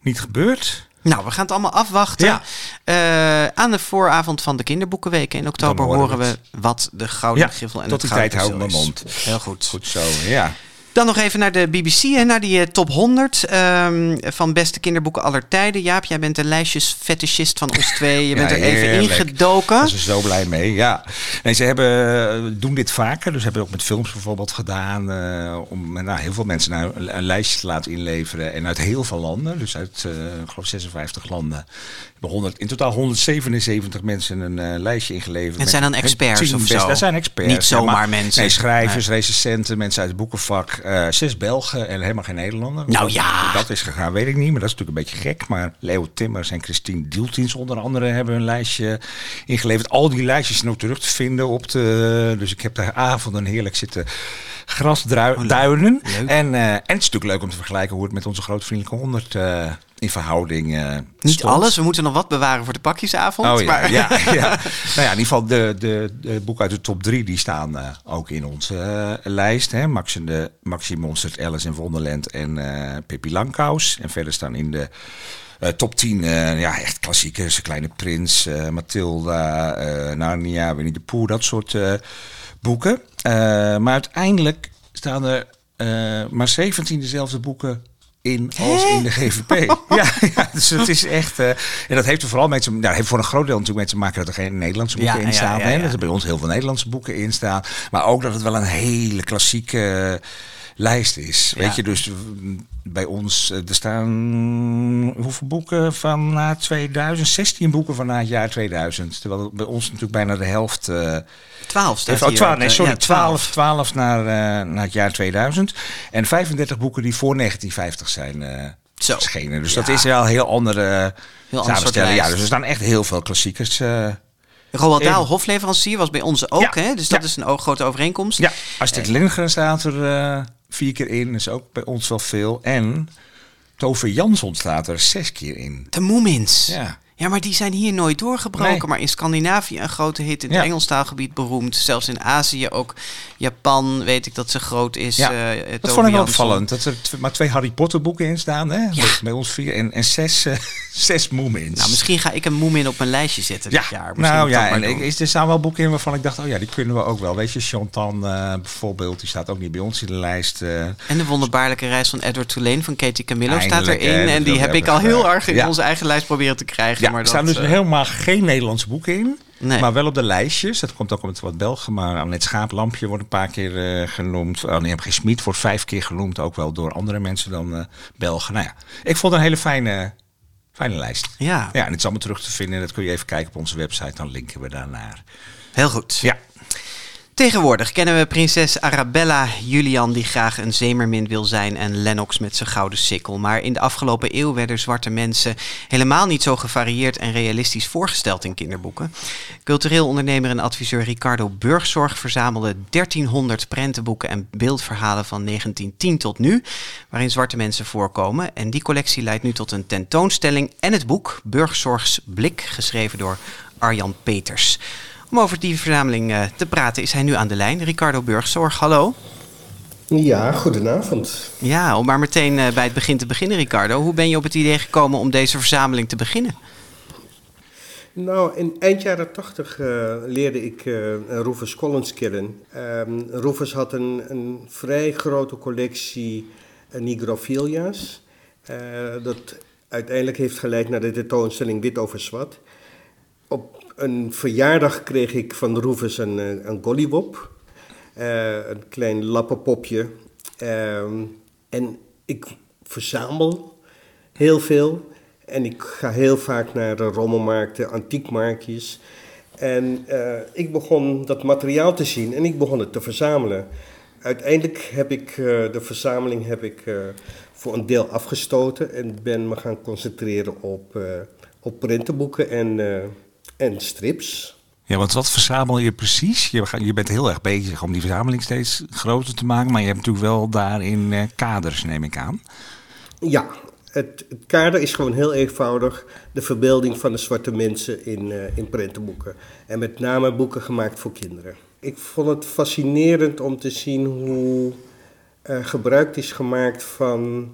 niet gebeurd. Nou, we gaan het allemaal afwachten. Ja. Eh, aan de vooravond van de kinderboekenweek in oktober horen horen we wat de Gouden Ja, Griffel en tot het tijd Gouden hou ik mijn mond. Heel goed. Goed zo, ja. Dan nog even naar de BBC en naar die eh, top 100 ehm, van beste kinderboeken aller tijden. Jaap, jij bent de lijstjesfetischist van ons twee. Je bent Ja, er even ingedoken. Daar zijn ze zo blij mee, ja. Nee, ze hebben, doen dit vaker. Dus hebben ook met films bijvoorbeeld gedaan. eh, om nou, heel veel mensen naar een, lijstje te laten inleveren. En uit heel veel landen. Dus uit, eh, ik geloof, 56 landen. Hebben 100, in totaal 177 mensen een eh, lijstje ingeleverd. Het zijn dan experts hun of zo? Dat zijn experts. Niet zomaar ja, maar- mensen. Nee, schrijvers, Nee. recensenten, mensen uit het boekenvak. eh, zes Belgen en helemaal geen Nederlander. Nou Dat- ja. Dat is gegaan, weet ik niet. Maar dat is natuurlijk een beetje gek. Maar Leo Timmers en Christine Dieltins onder andere hebben een lijstje ingeleverd. Al die lijstjes zijn ook terug te vinden op de... Dus ik heb daar avonden heerlijk zitten grasduinen. Leuk. En, eh, en het is natuurlijk leuk om te vergelijken hoe het met onze grote vriendelijke 100 eh, in verhouding eh Niet alles, we moeten nog wat bewaren voor de pakjesavond. Oh ja, maar... ja, ja. Nou ja, in ieder geval de, de, de boeken uit de top drie die staan eh, ook in onze eh, lijst. Hè. Max, en de, Maxi Monstert, Alice in Wonderland en Pippi Langkous. En verder staan in de top 10 eh, ja, echt klassiekers. Kleine Prins, Mathilda, Narnia, Winnie de Pooh, dat soort boeken. Maar uiteindelijk staan er maar 17 dezelfde boeken in als in de GVP. Ja, ja, dus het is echt. eh, en dat heeft er vooral mee te nou, heeft voor een groot deel natuurlijk mee te maken dat er geen Nederlandse boeken Ja, in staan. ja, hè. Dat er bij ons heel veel Nederlandse boeken in staan. Maar ook dat het wel een hele klassieke lijst is. Ja. Weet je, dus mm, bij ons, eh, er staan hoeveel boeken van na 2000? 16 boeken van na het jaar 2000. Terwijl bij ons natuurlijk bijna de helft. eh 12 staat heeft, oh, hier. 12, nee, sorry, Ja, 12, 12 naar, eh, naar het jaar 2000. En 35 boeken die voor 1950 zijn eh Zo. verschenen. Dus Ja. dat is wel een heel andere Heel samenstelling. Ja, dus er staan echt heel veel klassiekers. eh, Roald in. Dahl, hofleverancier, was bij ons ook. Ja, Hè? Dus dat ja. is een grote overeenkomst. ja, Astrid Lindgren staat er. eh, vier keer in, is ook bij ons wel veel. En Tove Jansson staat er zes keer in. De Moemins. Ja. Ja, maar die zijn hier nooit doorgebroken. Nee. Maar in Scandinavië een grote hit. In het Ja. Engelstaalgebied beroemd. Zelfs in Azië ook. Japan weet ik dat ze groot is. Ja, eh, dat vond ik wel opvallend. Dat er maar twee Harry Potter boeken in staan. Hè? Bij- Bij ons vier. En, en zes, eh, zes Moomins. Nou, misschien ga ik een Moemin op mijn lijstje zetten ja, dit jaar. Misschien nou ja, en ik, is, er staan wel boeken in waarvan ik dacht, oh ja, die kunnen we ook wel. Weet je, Chantan eh, bijvoorbeeld, die staat ook niet bij ons in de lijst. En de wonderbaarlijke reis van Edward Tulane van Katie Camillo staat erin. En die heb ik al heel erg in Ja. onze eigen lijst proberen te krijgen. Ja, maar er staan dus eh, helemaal geen Nederlandse boeken in. Nee. Maar wel op de lijstjes. Dat komt ook met wat Belgen. Maar Annette Schaaplampje wordt een paar keer eh, genoemd. Oh, nee, geen Smit wordt vijf keer genoemd. Ook wel door andere mensen dan eh, Belgen. Nou ja, ik vond het een hele fijne, fijne lijst. Ja. ja, en het is allemaal terug te vinden. Dat kun je even kijken op onze website. Dan linken we daarnaar. Heel goed. Ja. Tegenwoordig kennen we prinses Arabella Julian die graag een zeemermin wil zijn en Lennox met zijn gouden sikkel. Maar in de afgelopen eeuw werden zwarte mensen helemaal niet zo gevarieerd en realistisch voorgesteld in kinderboeken. Cultureel ondernemer en adviseur Ricardo Burgzorg verzamelde 1300 prentenboeken en beeldverhalen van 1910 tot nu, waarin zwarte mensen voorkomen. En die collectie leidt nu tot een tentoonstelling en het boek Burgzorgs Blik, geschreven door Arjan Peters. Om over die verzameling eh, te praten is hij nu aan de lijn. Ricardo Burgzorg, hallo. Ja, goedenavond. Ja, om maar meteen eh, bij het begin te beginnen, Ricardo. Hoe ben je op het idee gekomen om deze verzameling te beginnen? Nou, in eind jaren tachtig eh, leerde ik eh Rufus Collins kennen. Rufus had een, een vrij grote collectie uh, nigrophilia's. eh, dat uiteindelijk heeft geleid naar de tentoonstelling Wit over Zwart. Op een verjaardag kreeg ik van Rufus een, eh, een gollywop. eh, een klein lappenpopje. Ehm, en ik verzamel heel veel. En ik ga heel vaak naar de rommelmarkten, antiekmarktjes. En eh, ik begon dat materiaal te zien en ik begon het te verzamelen. Uiteindelijk heb ik de verzameling heb ik, voor een deel afgestoten en ben me gaan concentreren op, op printenboeken en, en strips. Ja, want wat verzamel je precies? Je, je bent heel erg bezig om die verzameling steeds groter te maken. Maar je hebt natuurlijk wel daarin eh, kaders, neem ik aan. Ja, het, het kader is gewoon heel eenvoudig. De verbeelding van de zwarte mensen in, eh, in prentenboeken. En met name boeken gemaakt voor kinderen. Ik vond het fascinerend om te zien hoe eh, gebruik is gemaakt van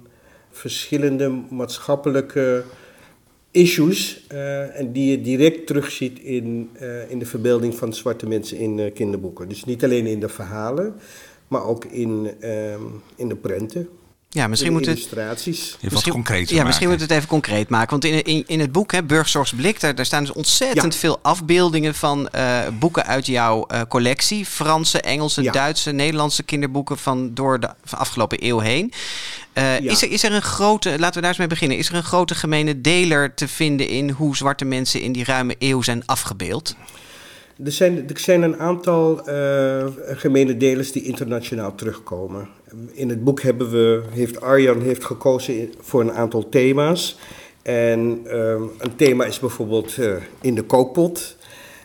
verschillende maatschappelijke issues. eh, en die je direct terugziet in, eh, in de verbeelding van zwarte mensen in eh, kinderboeken. Dus niet alleen in de verhalen, maar ook in, ehm, in de prenten. Ja, misschien in moet de het- illustraties. Misschien- Ja, misschien moet het even concreet maken. Want in, in, in het boek, hè, Burgzorgs Blik, daar, daar staan dus ontzettend Ja. veel afbeeldingen van eh, boeken uit jouw eh, collectie. Franse, Engelse, Duitse, Nederlandse kinderboeken van door de van afgelopen eeuw heen. Eh, Ja. is, er, is er een grote, laten we daar eens mee beginnen, is er een grote gemene deler te vinden in hoe zwarte mensen in die ruime eeuw zijn afgebeeld? Er zijn, zijn een aantal eh gemene delers die internationaal terugkomen. In het boek hebben we, heeft Arjan heeft gekozen voor een aantal thema's. En ehm, een thema is bijvoorbeeld eh, in de kookpot.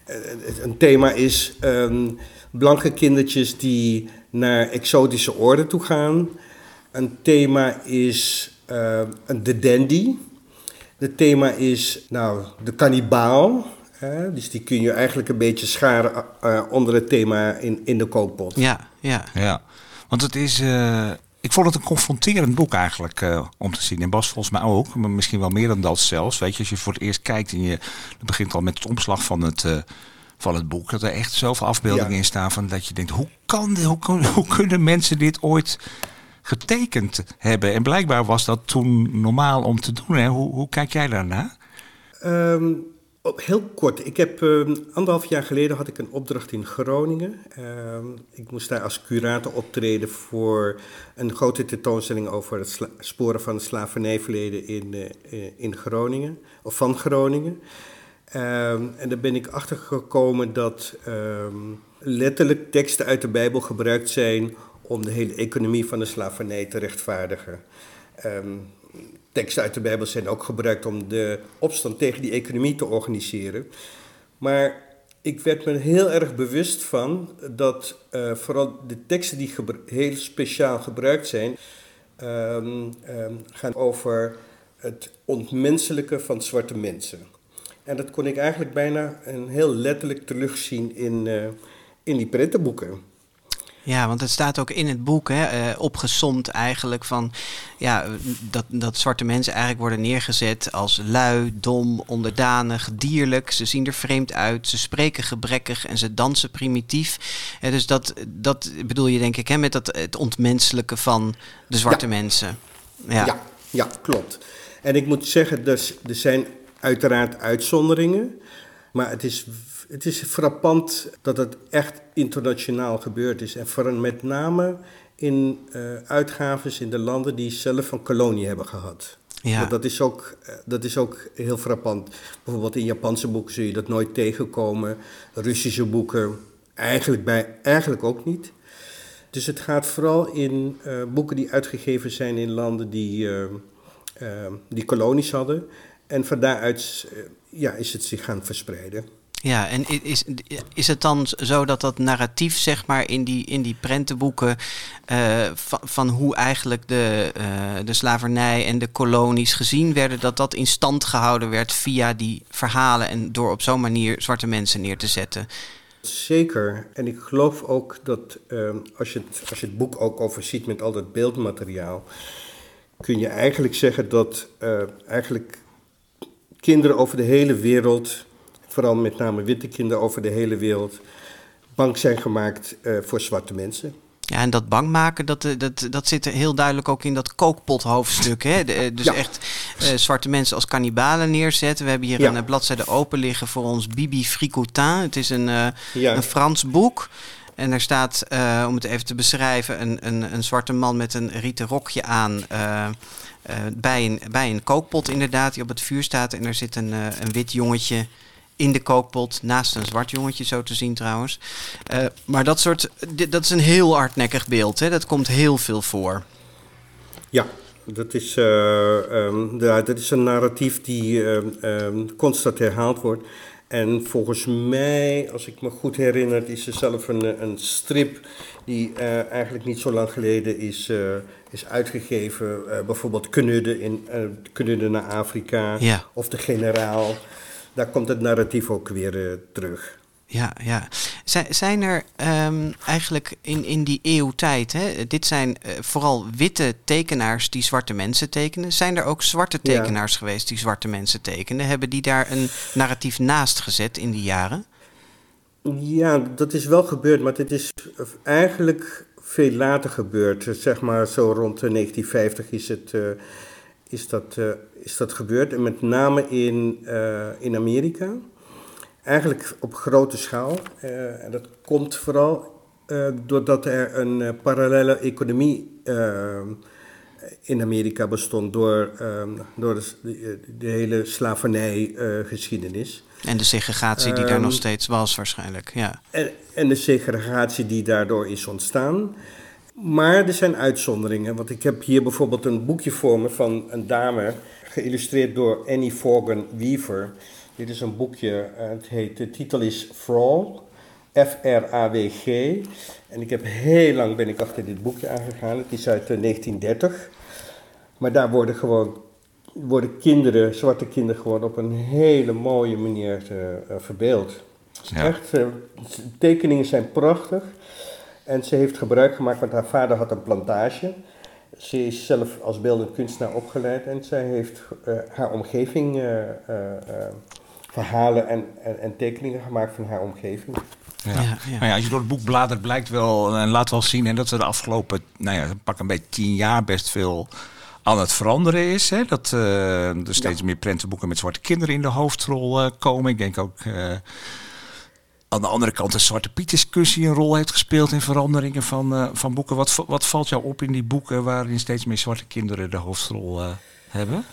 Eh, een thema is ehm, blanke kindertjes die naar exotische oorden toe gaan. Een thema is eh, een de dandy. Het thema is nou, de kannibaal. Hè? Dus die kun je eigenlijk een beetje scharen eh, onder het thema in, in de kookpot. Ja, ja. Ja, want het is. eh, ik vond het een confronterend boek eigenlijk eh, om te zien. En Bas volgens mij ook, maar misschien wel meer dan dat zelfs. Weet je, als je voor het eerst kijkt en je het begint al met het omslag van het, eh, van het boek, dat er echt zoveel afbeeldingen Ja. in staan van dat je denkt, hoe kan dit, hoe, kun- hoe kunnen mensen dit ooit getekend hebben? En blijkbaar was dat toen normaal om te doen. Hè? Hoe, hoe kijk jij daarna? Ehm, op- heel kort. Ik heb ehm, anderhalf jaar geleden had ik een opdracht in Groningen. Ehm, ik moest daar als curator optreden voor een grote tentoonstelling over het sporen van het slavernijverleden in, eh, eh, in Groningen, of van Groningen. Ehm, en daar ben ik achter gekomen dat letterlijk teksten uit de Bijbel gebruikt zijn om de hele economie van de slavernij te rechtvaardigen. Teksten uit de Bijbel zijn ook gebruikt om de opstand tegen die economie te organiseren. Maar ik werd me heel erg bewust van dat uh, vooral de teksten die heel speciaal gebruikt zijn, um, um, gaan over het ontmenselijke van zwarte mensen. En dat kon ik eigenlijk bijna een heel letterlijk terugzien in, uh, in die prentenboeken. Ja, want het staat ook in het boek, hè, uh, opgesomd eigenlijk van ja, dat, dat zwarte mensen eigenlijk worden neergezet als lui, dom, onderdanig, dierlijk. Ze zien er vreemd uit, ze spreken gebrekkig en ze dansen primitief. Uh, dus dat, dat bedoel je denk ik hè, met dat, het ontmenselijke van de zwarte mensen. Ja. ja. Ja, klopt. En ik moet zeggen, dus, er zijn uiteraard uitzonderingen. Maar het is het is frappant dat het echt internationaal gebeurd is. En vooral met name in uh, uitgaves in de landen die zelf een kolonie hebben gehad. Ja. Dat, is ook, eh, dat is ook heel frappant. Bijvoorbeeld in Japanse boeken zul je dat nooit tegenkomen. Russische boeken eigenlijk, bij, eigenlijk ook niet. Dus het gaat vooral in uh, boeken die uitgegeven zijn in landen die, uh, die kolonies hadden. En van daaruit ja, is het zich gaan verspreiden. Ja, en is, is het dan zo dat dat narratief, zeg maar, in die, in die prentenboeken uh, van, van, hoe eigenlijk de, uh, de slavernij en de kolonies gezien werden, dat dat in stand gehouden werd via die verhalen en door op zo'n manier zwarte mensen neer te zetten? Zeker. En ik geloof ook dat uh, als, je het, als je het boek ook overziet met al dat beeldmateriaal, kun je eigenlijk zeggen dat eigenlijk kinderen over de hele wereld vooral met name witte kinderen over de hele wereld, bang zijn gemaakt uh, voor zwarte mensen. Ja, en dat bang maken, dat, eh, dat, dat zit er heel duidelijk ook in dat kookpothoofdstuk. Hè? Eh, dus echt uh, zwarte mensen als kannibalen neerzetten. We hebben hier ja. een bladzijde open liggen voor ons Bibi Fricoutin. Het is een, uh, ja. een Frans boek. En er staat, uh, om het even te beschrijven, een, een, een zwarte man met een rieten rokje aan. bij, een, bij een kookpot inderdaad, die op het vuur staat. En er zit een, een wit jongetje in de kookpot. Naast een zwart jongetje zo te zien trouwens. Uh, maar dat soort, dat is een heel hardnekkig beeld. Hè? Dat komt heel veel voor. Ja, dat is, uh, um, ja, dat is een narratief die uh, um, constant herhaald wordt. En volgens mij, als ik me goed herinner, is er zelf een, een strip die uh, eigenlijk niet zo lang geleden is, uh, is uitgegeven. Uh, bijvoorbeeld Knudden, in, Knudden naar Afrika ja. of De Generaal daar komt het narratief ook weer uh, terug. Ja, ja. Zijn er um, eigenlijk in, in die eeuwtijd, hè, dit zijn uh, vooral witte tekenaars die zwarte mensen tekenen. Zijn er ook zwarte tekenaars ja. geweest die zwarte mensen tekenen? Hebben die daar een narratief naast gezet in die jaren? Ja, dat is wel gebeurd, maar dit is eigenlijk veel later gebeurd. Zeg maar zo rond 1950 is het. Uh, is dat, uh, is dat gebeurd. En met name in, uh, in Amerika. Eigenlijk op grote schaal. Uh, en dat komt vooral doordat er een parallele economie in Amerika bestond. Door, door de, de hele slavernijgeschiedenis. en de segregatie die daar nog steeds was waarschijnlijk. Ja. En, en de segregatie die daardoor is ontstaan. Maar er zijn uitzonderingen, want ik heb hier bijvoorbeeld een boekje voor me van een dame, geïllustreerd door Annie Forgan Weaver. Dit is een boekje, eh, het heet, de titel is Frog, F-R-A-W-G. En ik heb heel lang ben ik achter dit boekje aangegaan, het is uit 1930. Eh, maar daar worden gewoon worden kinderen, zwarte kinderen, gewoon op een hele mooie manier uh, verbeeld. Ja. Echt, uh, tekeningen zijn prachtig. En ze heeft gebruik gemaakt, want haar vader had een plantage. Ze is zelf als beeldend kunstenaar opgeleid en zij heeft uh, haar omgeving uh, uh, verhalen en, en, en, tekeningen gemaakt van haar omgeving. Ja. Ja, ja. Maar ja, als je door het boek bladert, blijkt wel en laat wel zien hè, dat er de afgelopen, nou ja, pak een beetje tien jaar best veel aan het veranderen is. Hè? Dat er steeds meer prentenboeken met zwarte kinderen in de hoofdrol komen. Ik denk ook aan de andere kant de Zwarte Piet discussie een rol heeft gespeeld in veranderingen van, uh, van boeken. Wat, wat valt jou op in die boeken waarin steeds meer zwarte kinderen de hoofdrol uh, hebben?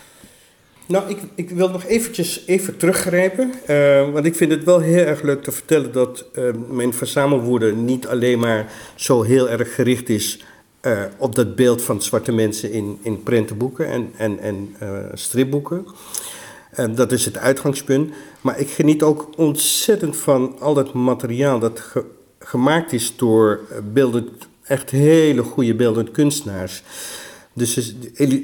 Nou, ik, ik wil nog eventjes even teruggrijpen. Uh, want ik vind het wel heel erg leuk te vertellen dat mijn verzamelwoede niet alleen maar zo heel erg gericht is op dat beeld van zwarte mensen in, in prentenboeken en, en, en stripboeken. En dat is het uitgangspunt. Maar ik geniet ook ontzettend van al het materiaal dat ge- gemaakt is door eh, beeldend, echt hele goede beeldend kunstenaars. Dus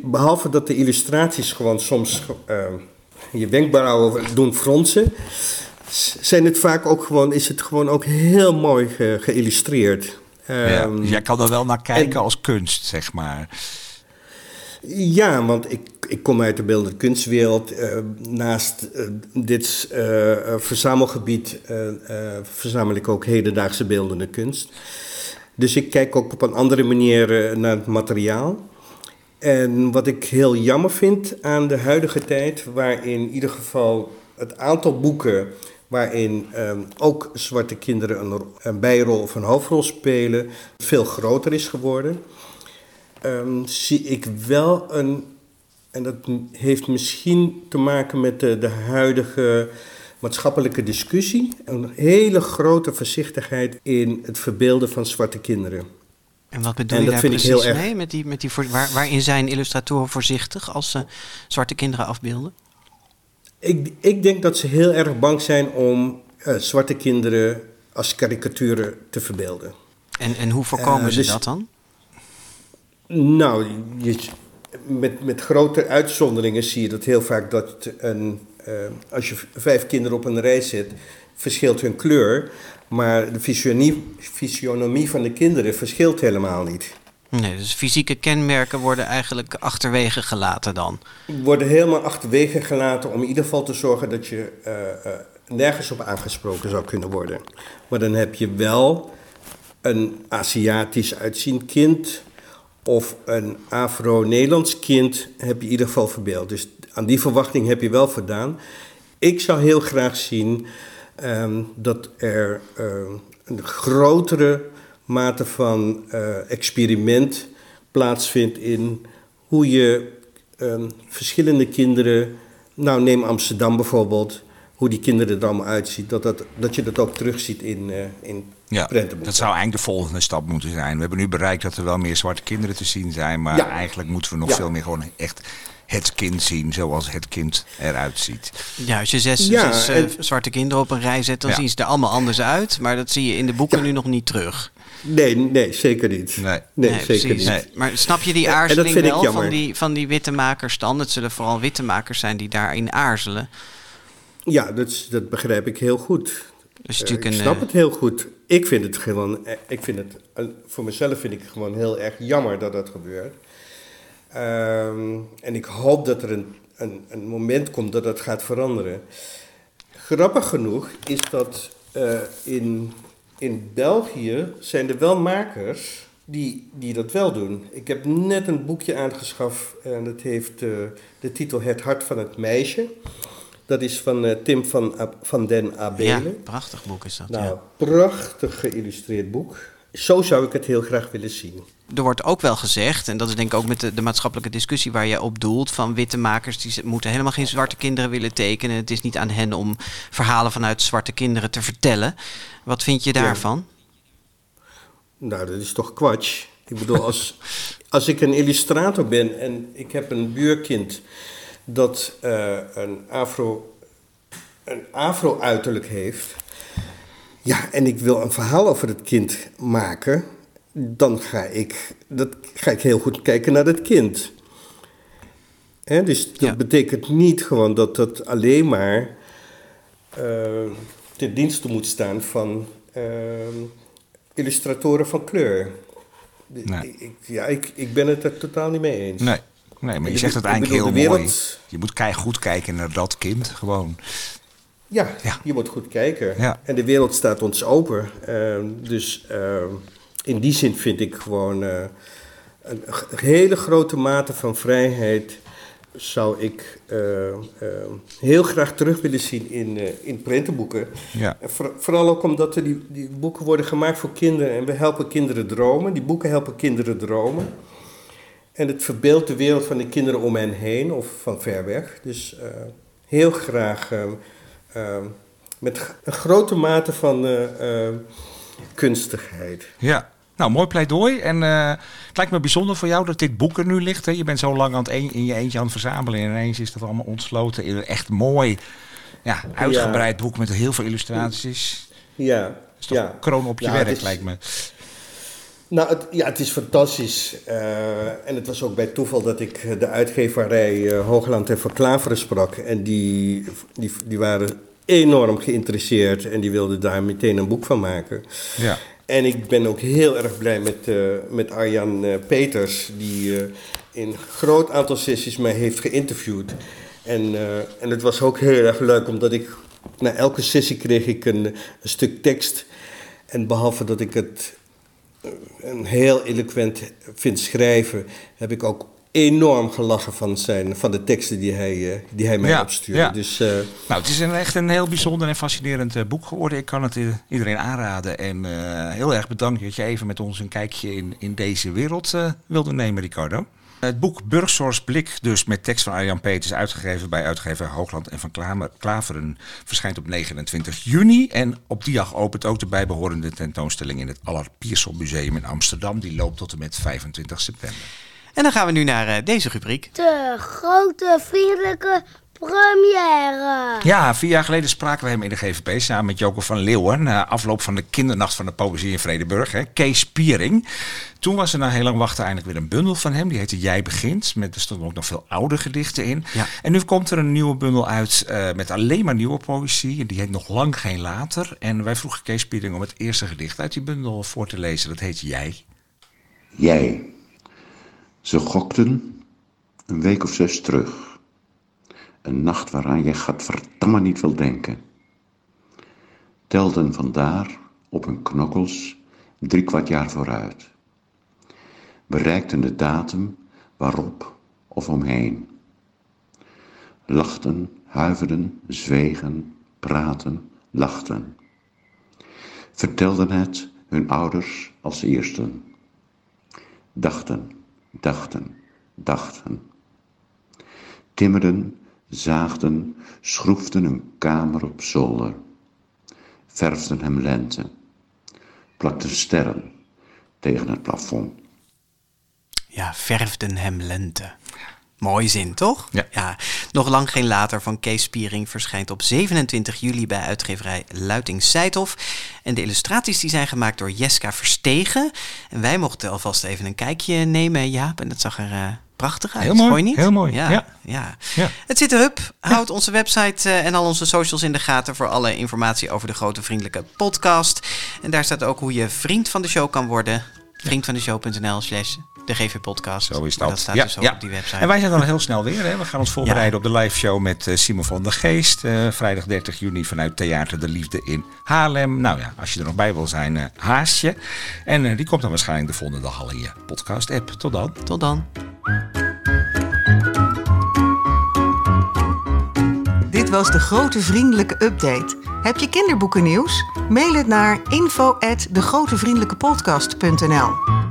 behalve dat de illustraties gewoon soms eh, je wenkbrauwen doen fronsen, zijn het vaak ook gewoon, is het gewoon ook heel mooi ge- geïllustreerd. Ja, Ehm, dus jij kan er wel naar kijken en- als kunst, zeg maar. Ja, want ik, ik kom uit de beeldende kunstwereld. Eh, naast eh, dit eh, verzamelgebied verzamel ik ook hedendaagse beeldende kunst. Dus ik kijk ook op een andere manier naar het materiaal. En wat ik heel jammer vind aan de huidige tijd, waarin in ieder geval het aantal boeken waarin ook zwarte kinderen een, een bijrol of een hoofdrol spelen, veel groter is geworden ehm, zie ik wel een, en dat heeft misschien te maken met de, de huidige maatschappelijke discussie, een hele grote voorzichtigheid in het verbeelden van zwarte kinderen. En wat bedoel En je daar precies heel erg- mee? Met die, met die voor, waar, waarin zijn illustratoren voorzichtig als ze zwarte kinderen afbeelden? Ik, ik denk dat ze heel erg bang zijn om eh, zwarte kinderen als karikaturen te verbeelden. En, en hoe voorkomen Eh, ze dus- dat dan? Nou, je, met, met grote uitzonderingen zie je dat heel vaak dat een, eh, als je vijf kinderen op een rij zet, verschilt hun kleur. Maar de fysionomie, fysionomie van de kinderen verschilt helemaal niet. Nee, dus fysieke kenmerken worden eigenlijk achterwege gelaten dan. Worden helemaal achterwege gelaten om in ieder geval te zorgen dat je eh, eh, nergens op aangesproken zou kunnen worden. Maar dan heb je wel een Aziatisch uitziend kind of een Afro-Nederlands kind heb je in ieder geval verbeeld. Dus aan die verwachting heb je wel voldaan. Ik zou heel graag zien ehm, dat er ehm, een grotere mate van eh, experiment plaatsvindt in hoe je ehm, verschillende kinderen, nou neem Amsterdam bijvoorbeeld, hoe die kinderen er allemaal uitzien, dat, dat, dat je dat ook terugziet in, eh in Ja, dat zou eigenlijk de volgende stap moeten zijn. We hebben nu bereikt dat er wel meer zwarte kinderen te zien zijn. Maar Ja. eigenlijk moeten we nog Ja. veel meer gewoon echt het kind zien zoals het kind eruit ziet. Ja, als je zes, Ja, zes eh, en- zwarte kinderen op een rij zet, dan Ja. zien ze er allemaal anders uit. Maar dat zie je in de boeken nu nog niet terug. Nee, nee, zeker niet. Nee. Nee, zeker precies. niet. Maar snap je die aarzeling wel van die, van die witte makers dan? Het zullen vooral witte makers zijn die daarin aarzelen. Ja, dat, dat begrijp ik heel goed. Eh, ik snap eh, het heel goed. Ik vind het gewoon, eh, ik vind het, voor mezelf vind ik het gewoon heel erg jammer dat dat gebeurt. Ehm, en ik hoop dat er een, een, een moment komt dat dat gaat veranderen. Grappig genoeg is dat in, in België zijn er wel makers die, die dat wel doen. Ik heb net een boekje aangeschaft en dat heeft de titel Het Hart van het Meisje. Dat is van eh, Tim van, van den ja, Abelen. prachtig boek is dat. Nou, ja. prachtig geïllustreerd boek. Zo zou ik het heel graag willen zien. Er wordt ook wel gezegd, en dat is denk ik ook met de, de maatschappelijke discussie waar je op doelt, van witte makers die moeten helemaal geen zwarte kinderen willen tekenen. Het is niet aan hen om verhalen vanuit zwarte kinderen te vertellen. Wat vind je daarvan? Nou, dat is toch kwatsch. Ik bedoel, als, als ik een illustrator ben en ik heb een buurkind dat eh, een afro, een afro-uiterlijk heeft. Ja, en ik wil een verhaal over het kind maken. Dan ga ik, dat, ga ik heel goed kijken naar het kind. Hè, dus dat Ja. betekent niet gewoon dat dat alleen maar eh, ten dienste moet staan van eh, illustratoren van kleur. Nee. Ik, ja, ik, ik ben het er totaal niet mee eens. Nee, nee maar je zegt het eigenlijk heel de mooi. wereld- Je moet kei- goed kijken naar dat kind, gewoon. Ja, Ja. je moet goed kijken. Ja. En de wereld staat ons open. Ehm, dus ehm, in die zin vind ik gewoon eh, een hele grote mate van vrijheid zou ik eh, eh, heel graag terug willen zien in, eh, in prentenboeken. Ja. Voor- vooral ook omdat er die, die boeken worden gemaakt voor kinderen en we helpen kinderen dromen. Die boeken helpen kinderen dromen. En het verbeeldt de wereld van de kinderen om hen heen of van ver weg. Dus eh, heel graag eh, eh, met een grote mate van eh, eh, kunstigheid. Ja, Nou, mooi pleidooi. En eh, het lijkt me bijzonder voor jou dat dit boek er nu ligt. Hè? Je bent zo lang aan het een, in je eentje aan het verzamelen. En ineens is dat allemaal ontsloten in een echt mooi, ja, uitgebreid boek met heel veel illustraties. Ja, Dat is toch ja. kroon op je Ja, werk, is- lijkt me. Nou, het, ja, het is fantastisch. Eh, en het was ook bij toeval dat ik de uitgeverij eh, Hoogland en Van Klaveren sprak. En die, die, die waren enorm geïnteresseerd en die wilden daar meteen een boek van maken. Ja. En ik ben ook heel erg blij met, eh, met Arjan eh, Peters, die eh, in een groot aantal sessies mij heeft geïnterviewd. En, eh, en het was ook heel erg leuk, omdat ik na elke sessie kreeg ik een, een stuk tekst. En behalve dat ik het eh, een heel eloquent vind schrijven, heb ik ook enorm gelachen van, zijn, van de teksten die hij, eh, die hij mij Ja, opstuurde. ja. Dus, eh, Nou, het is een, echt een heel bijzonder en fascinerend eh, boek geworden. Ik kan het iedereen aanraden. En heel erg bedankt dat je even met ons een kijkje in, in deze wereld wilde nemen, Ricardo. Het boek Burgzorgs Blik, dus met tekst van Arjan Peters, uitgegeven bij uitgever Hoogland en van Klaveren, verschijnt op 29 juni. En op die dag opent ook de bijbehorende tentoonstelling in het Allard Pierson Museum in Amsterdam. Die loopt tot en met 25 september. En dan gaan we nu naar eh, deze rubriek. De grote vriendelijke première. Ja, vier jaar geleden spraken we hem in de GVP samen met Joko van Leeuwen. Na afloop van de kindernacht van de poëzie in Vredeburg. Hè, Kees Piering. Toen was er na heel lang wachten eindelijk weer een bundel van hem. Die heette Jij Begint. Met, er stonden ook nog veel oude gedichten in. Ja. En nu komt er een nieuwe bundel uit eh, met alleen maar nieuwe poëzie. En die heet Nog Lang Geen Later. En wij vroegen Kees Piering om het eerste gedicht uit die bundel voor te lezen. Dat heet Jij. Jij. Ze gokten een week of zes terug. Een nacht waaraan jij gadverdamme niet wil denken. Telden vandaar op hun knokkels drie kwart jaar vooruit. Bereikten de datum waarop of omheen. Lachten, huiverden, zwegen, praten, lachten. Vertelden het hun ouders als eersten. Dachten, dachten, dachten. Timmerden, zaagden, schroefden een kamer op zolder. Verfden hem lente. Plakten sterren tegen het plafond. Ja, verfden hem lente. Mooi zin, toch? Ja. Nog lang geen later van Kees Spiering verschijnt op 27 juli bij uitgeverij Luiting Seithof. En de illustraties die zijn gemaakt door Jeska Verstegen. En wij mochten alvast even een kijkje nemen, Jaap. En dat zag er eh, prachtig uit. Heel mooi, niet? heel mooi, Ja, ja. ja. Ja. Het zit erop. Houd onze website eh, en al onze socials in de gaten voor alle informatie over de grote vriendelijke podcast. En daar staat ook hoe je vriend van de show kan worden. Vriendvandeshow.nl slash de GV podcast. Zo is dat. Dat staat ja, dus ook ja. op die website. En wij zijn dan heel snel weer. Hè? We gaan ons voorbereiden op de live show met eh, Simon van der Geest. eh, vrijdag 30 juni vanuit Theater de Liefde in Haarlem. Nou ja, als je er nog bij wil zijn, eh haast je. En die komt dan waarschijnlijk de volgende dag al in je podcast app. Tot dan. Tot dan. Dit was de grote vriendelijke update. Heb je kinderboeken nieuws? Mail het naar info@degrotevriendelijkepodcast.nl.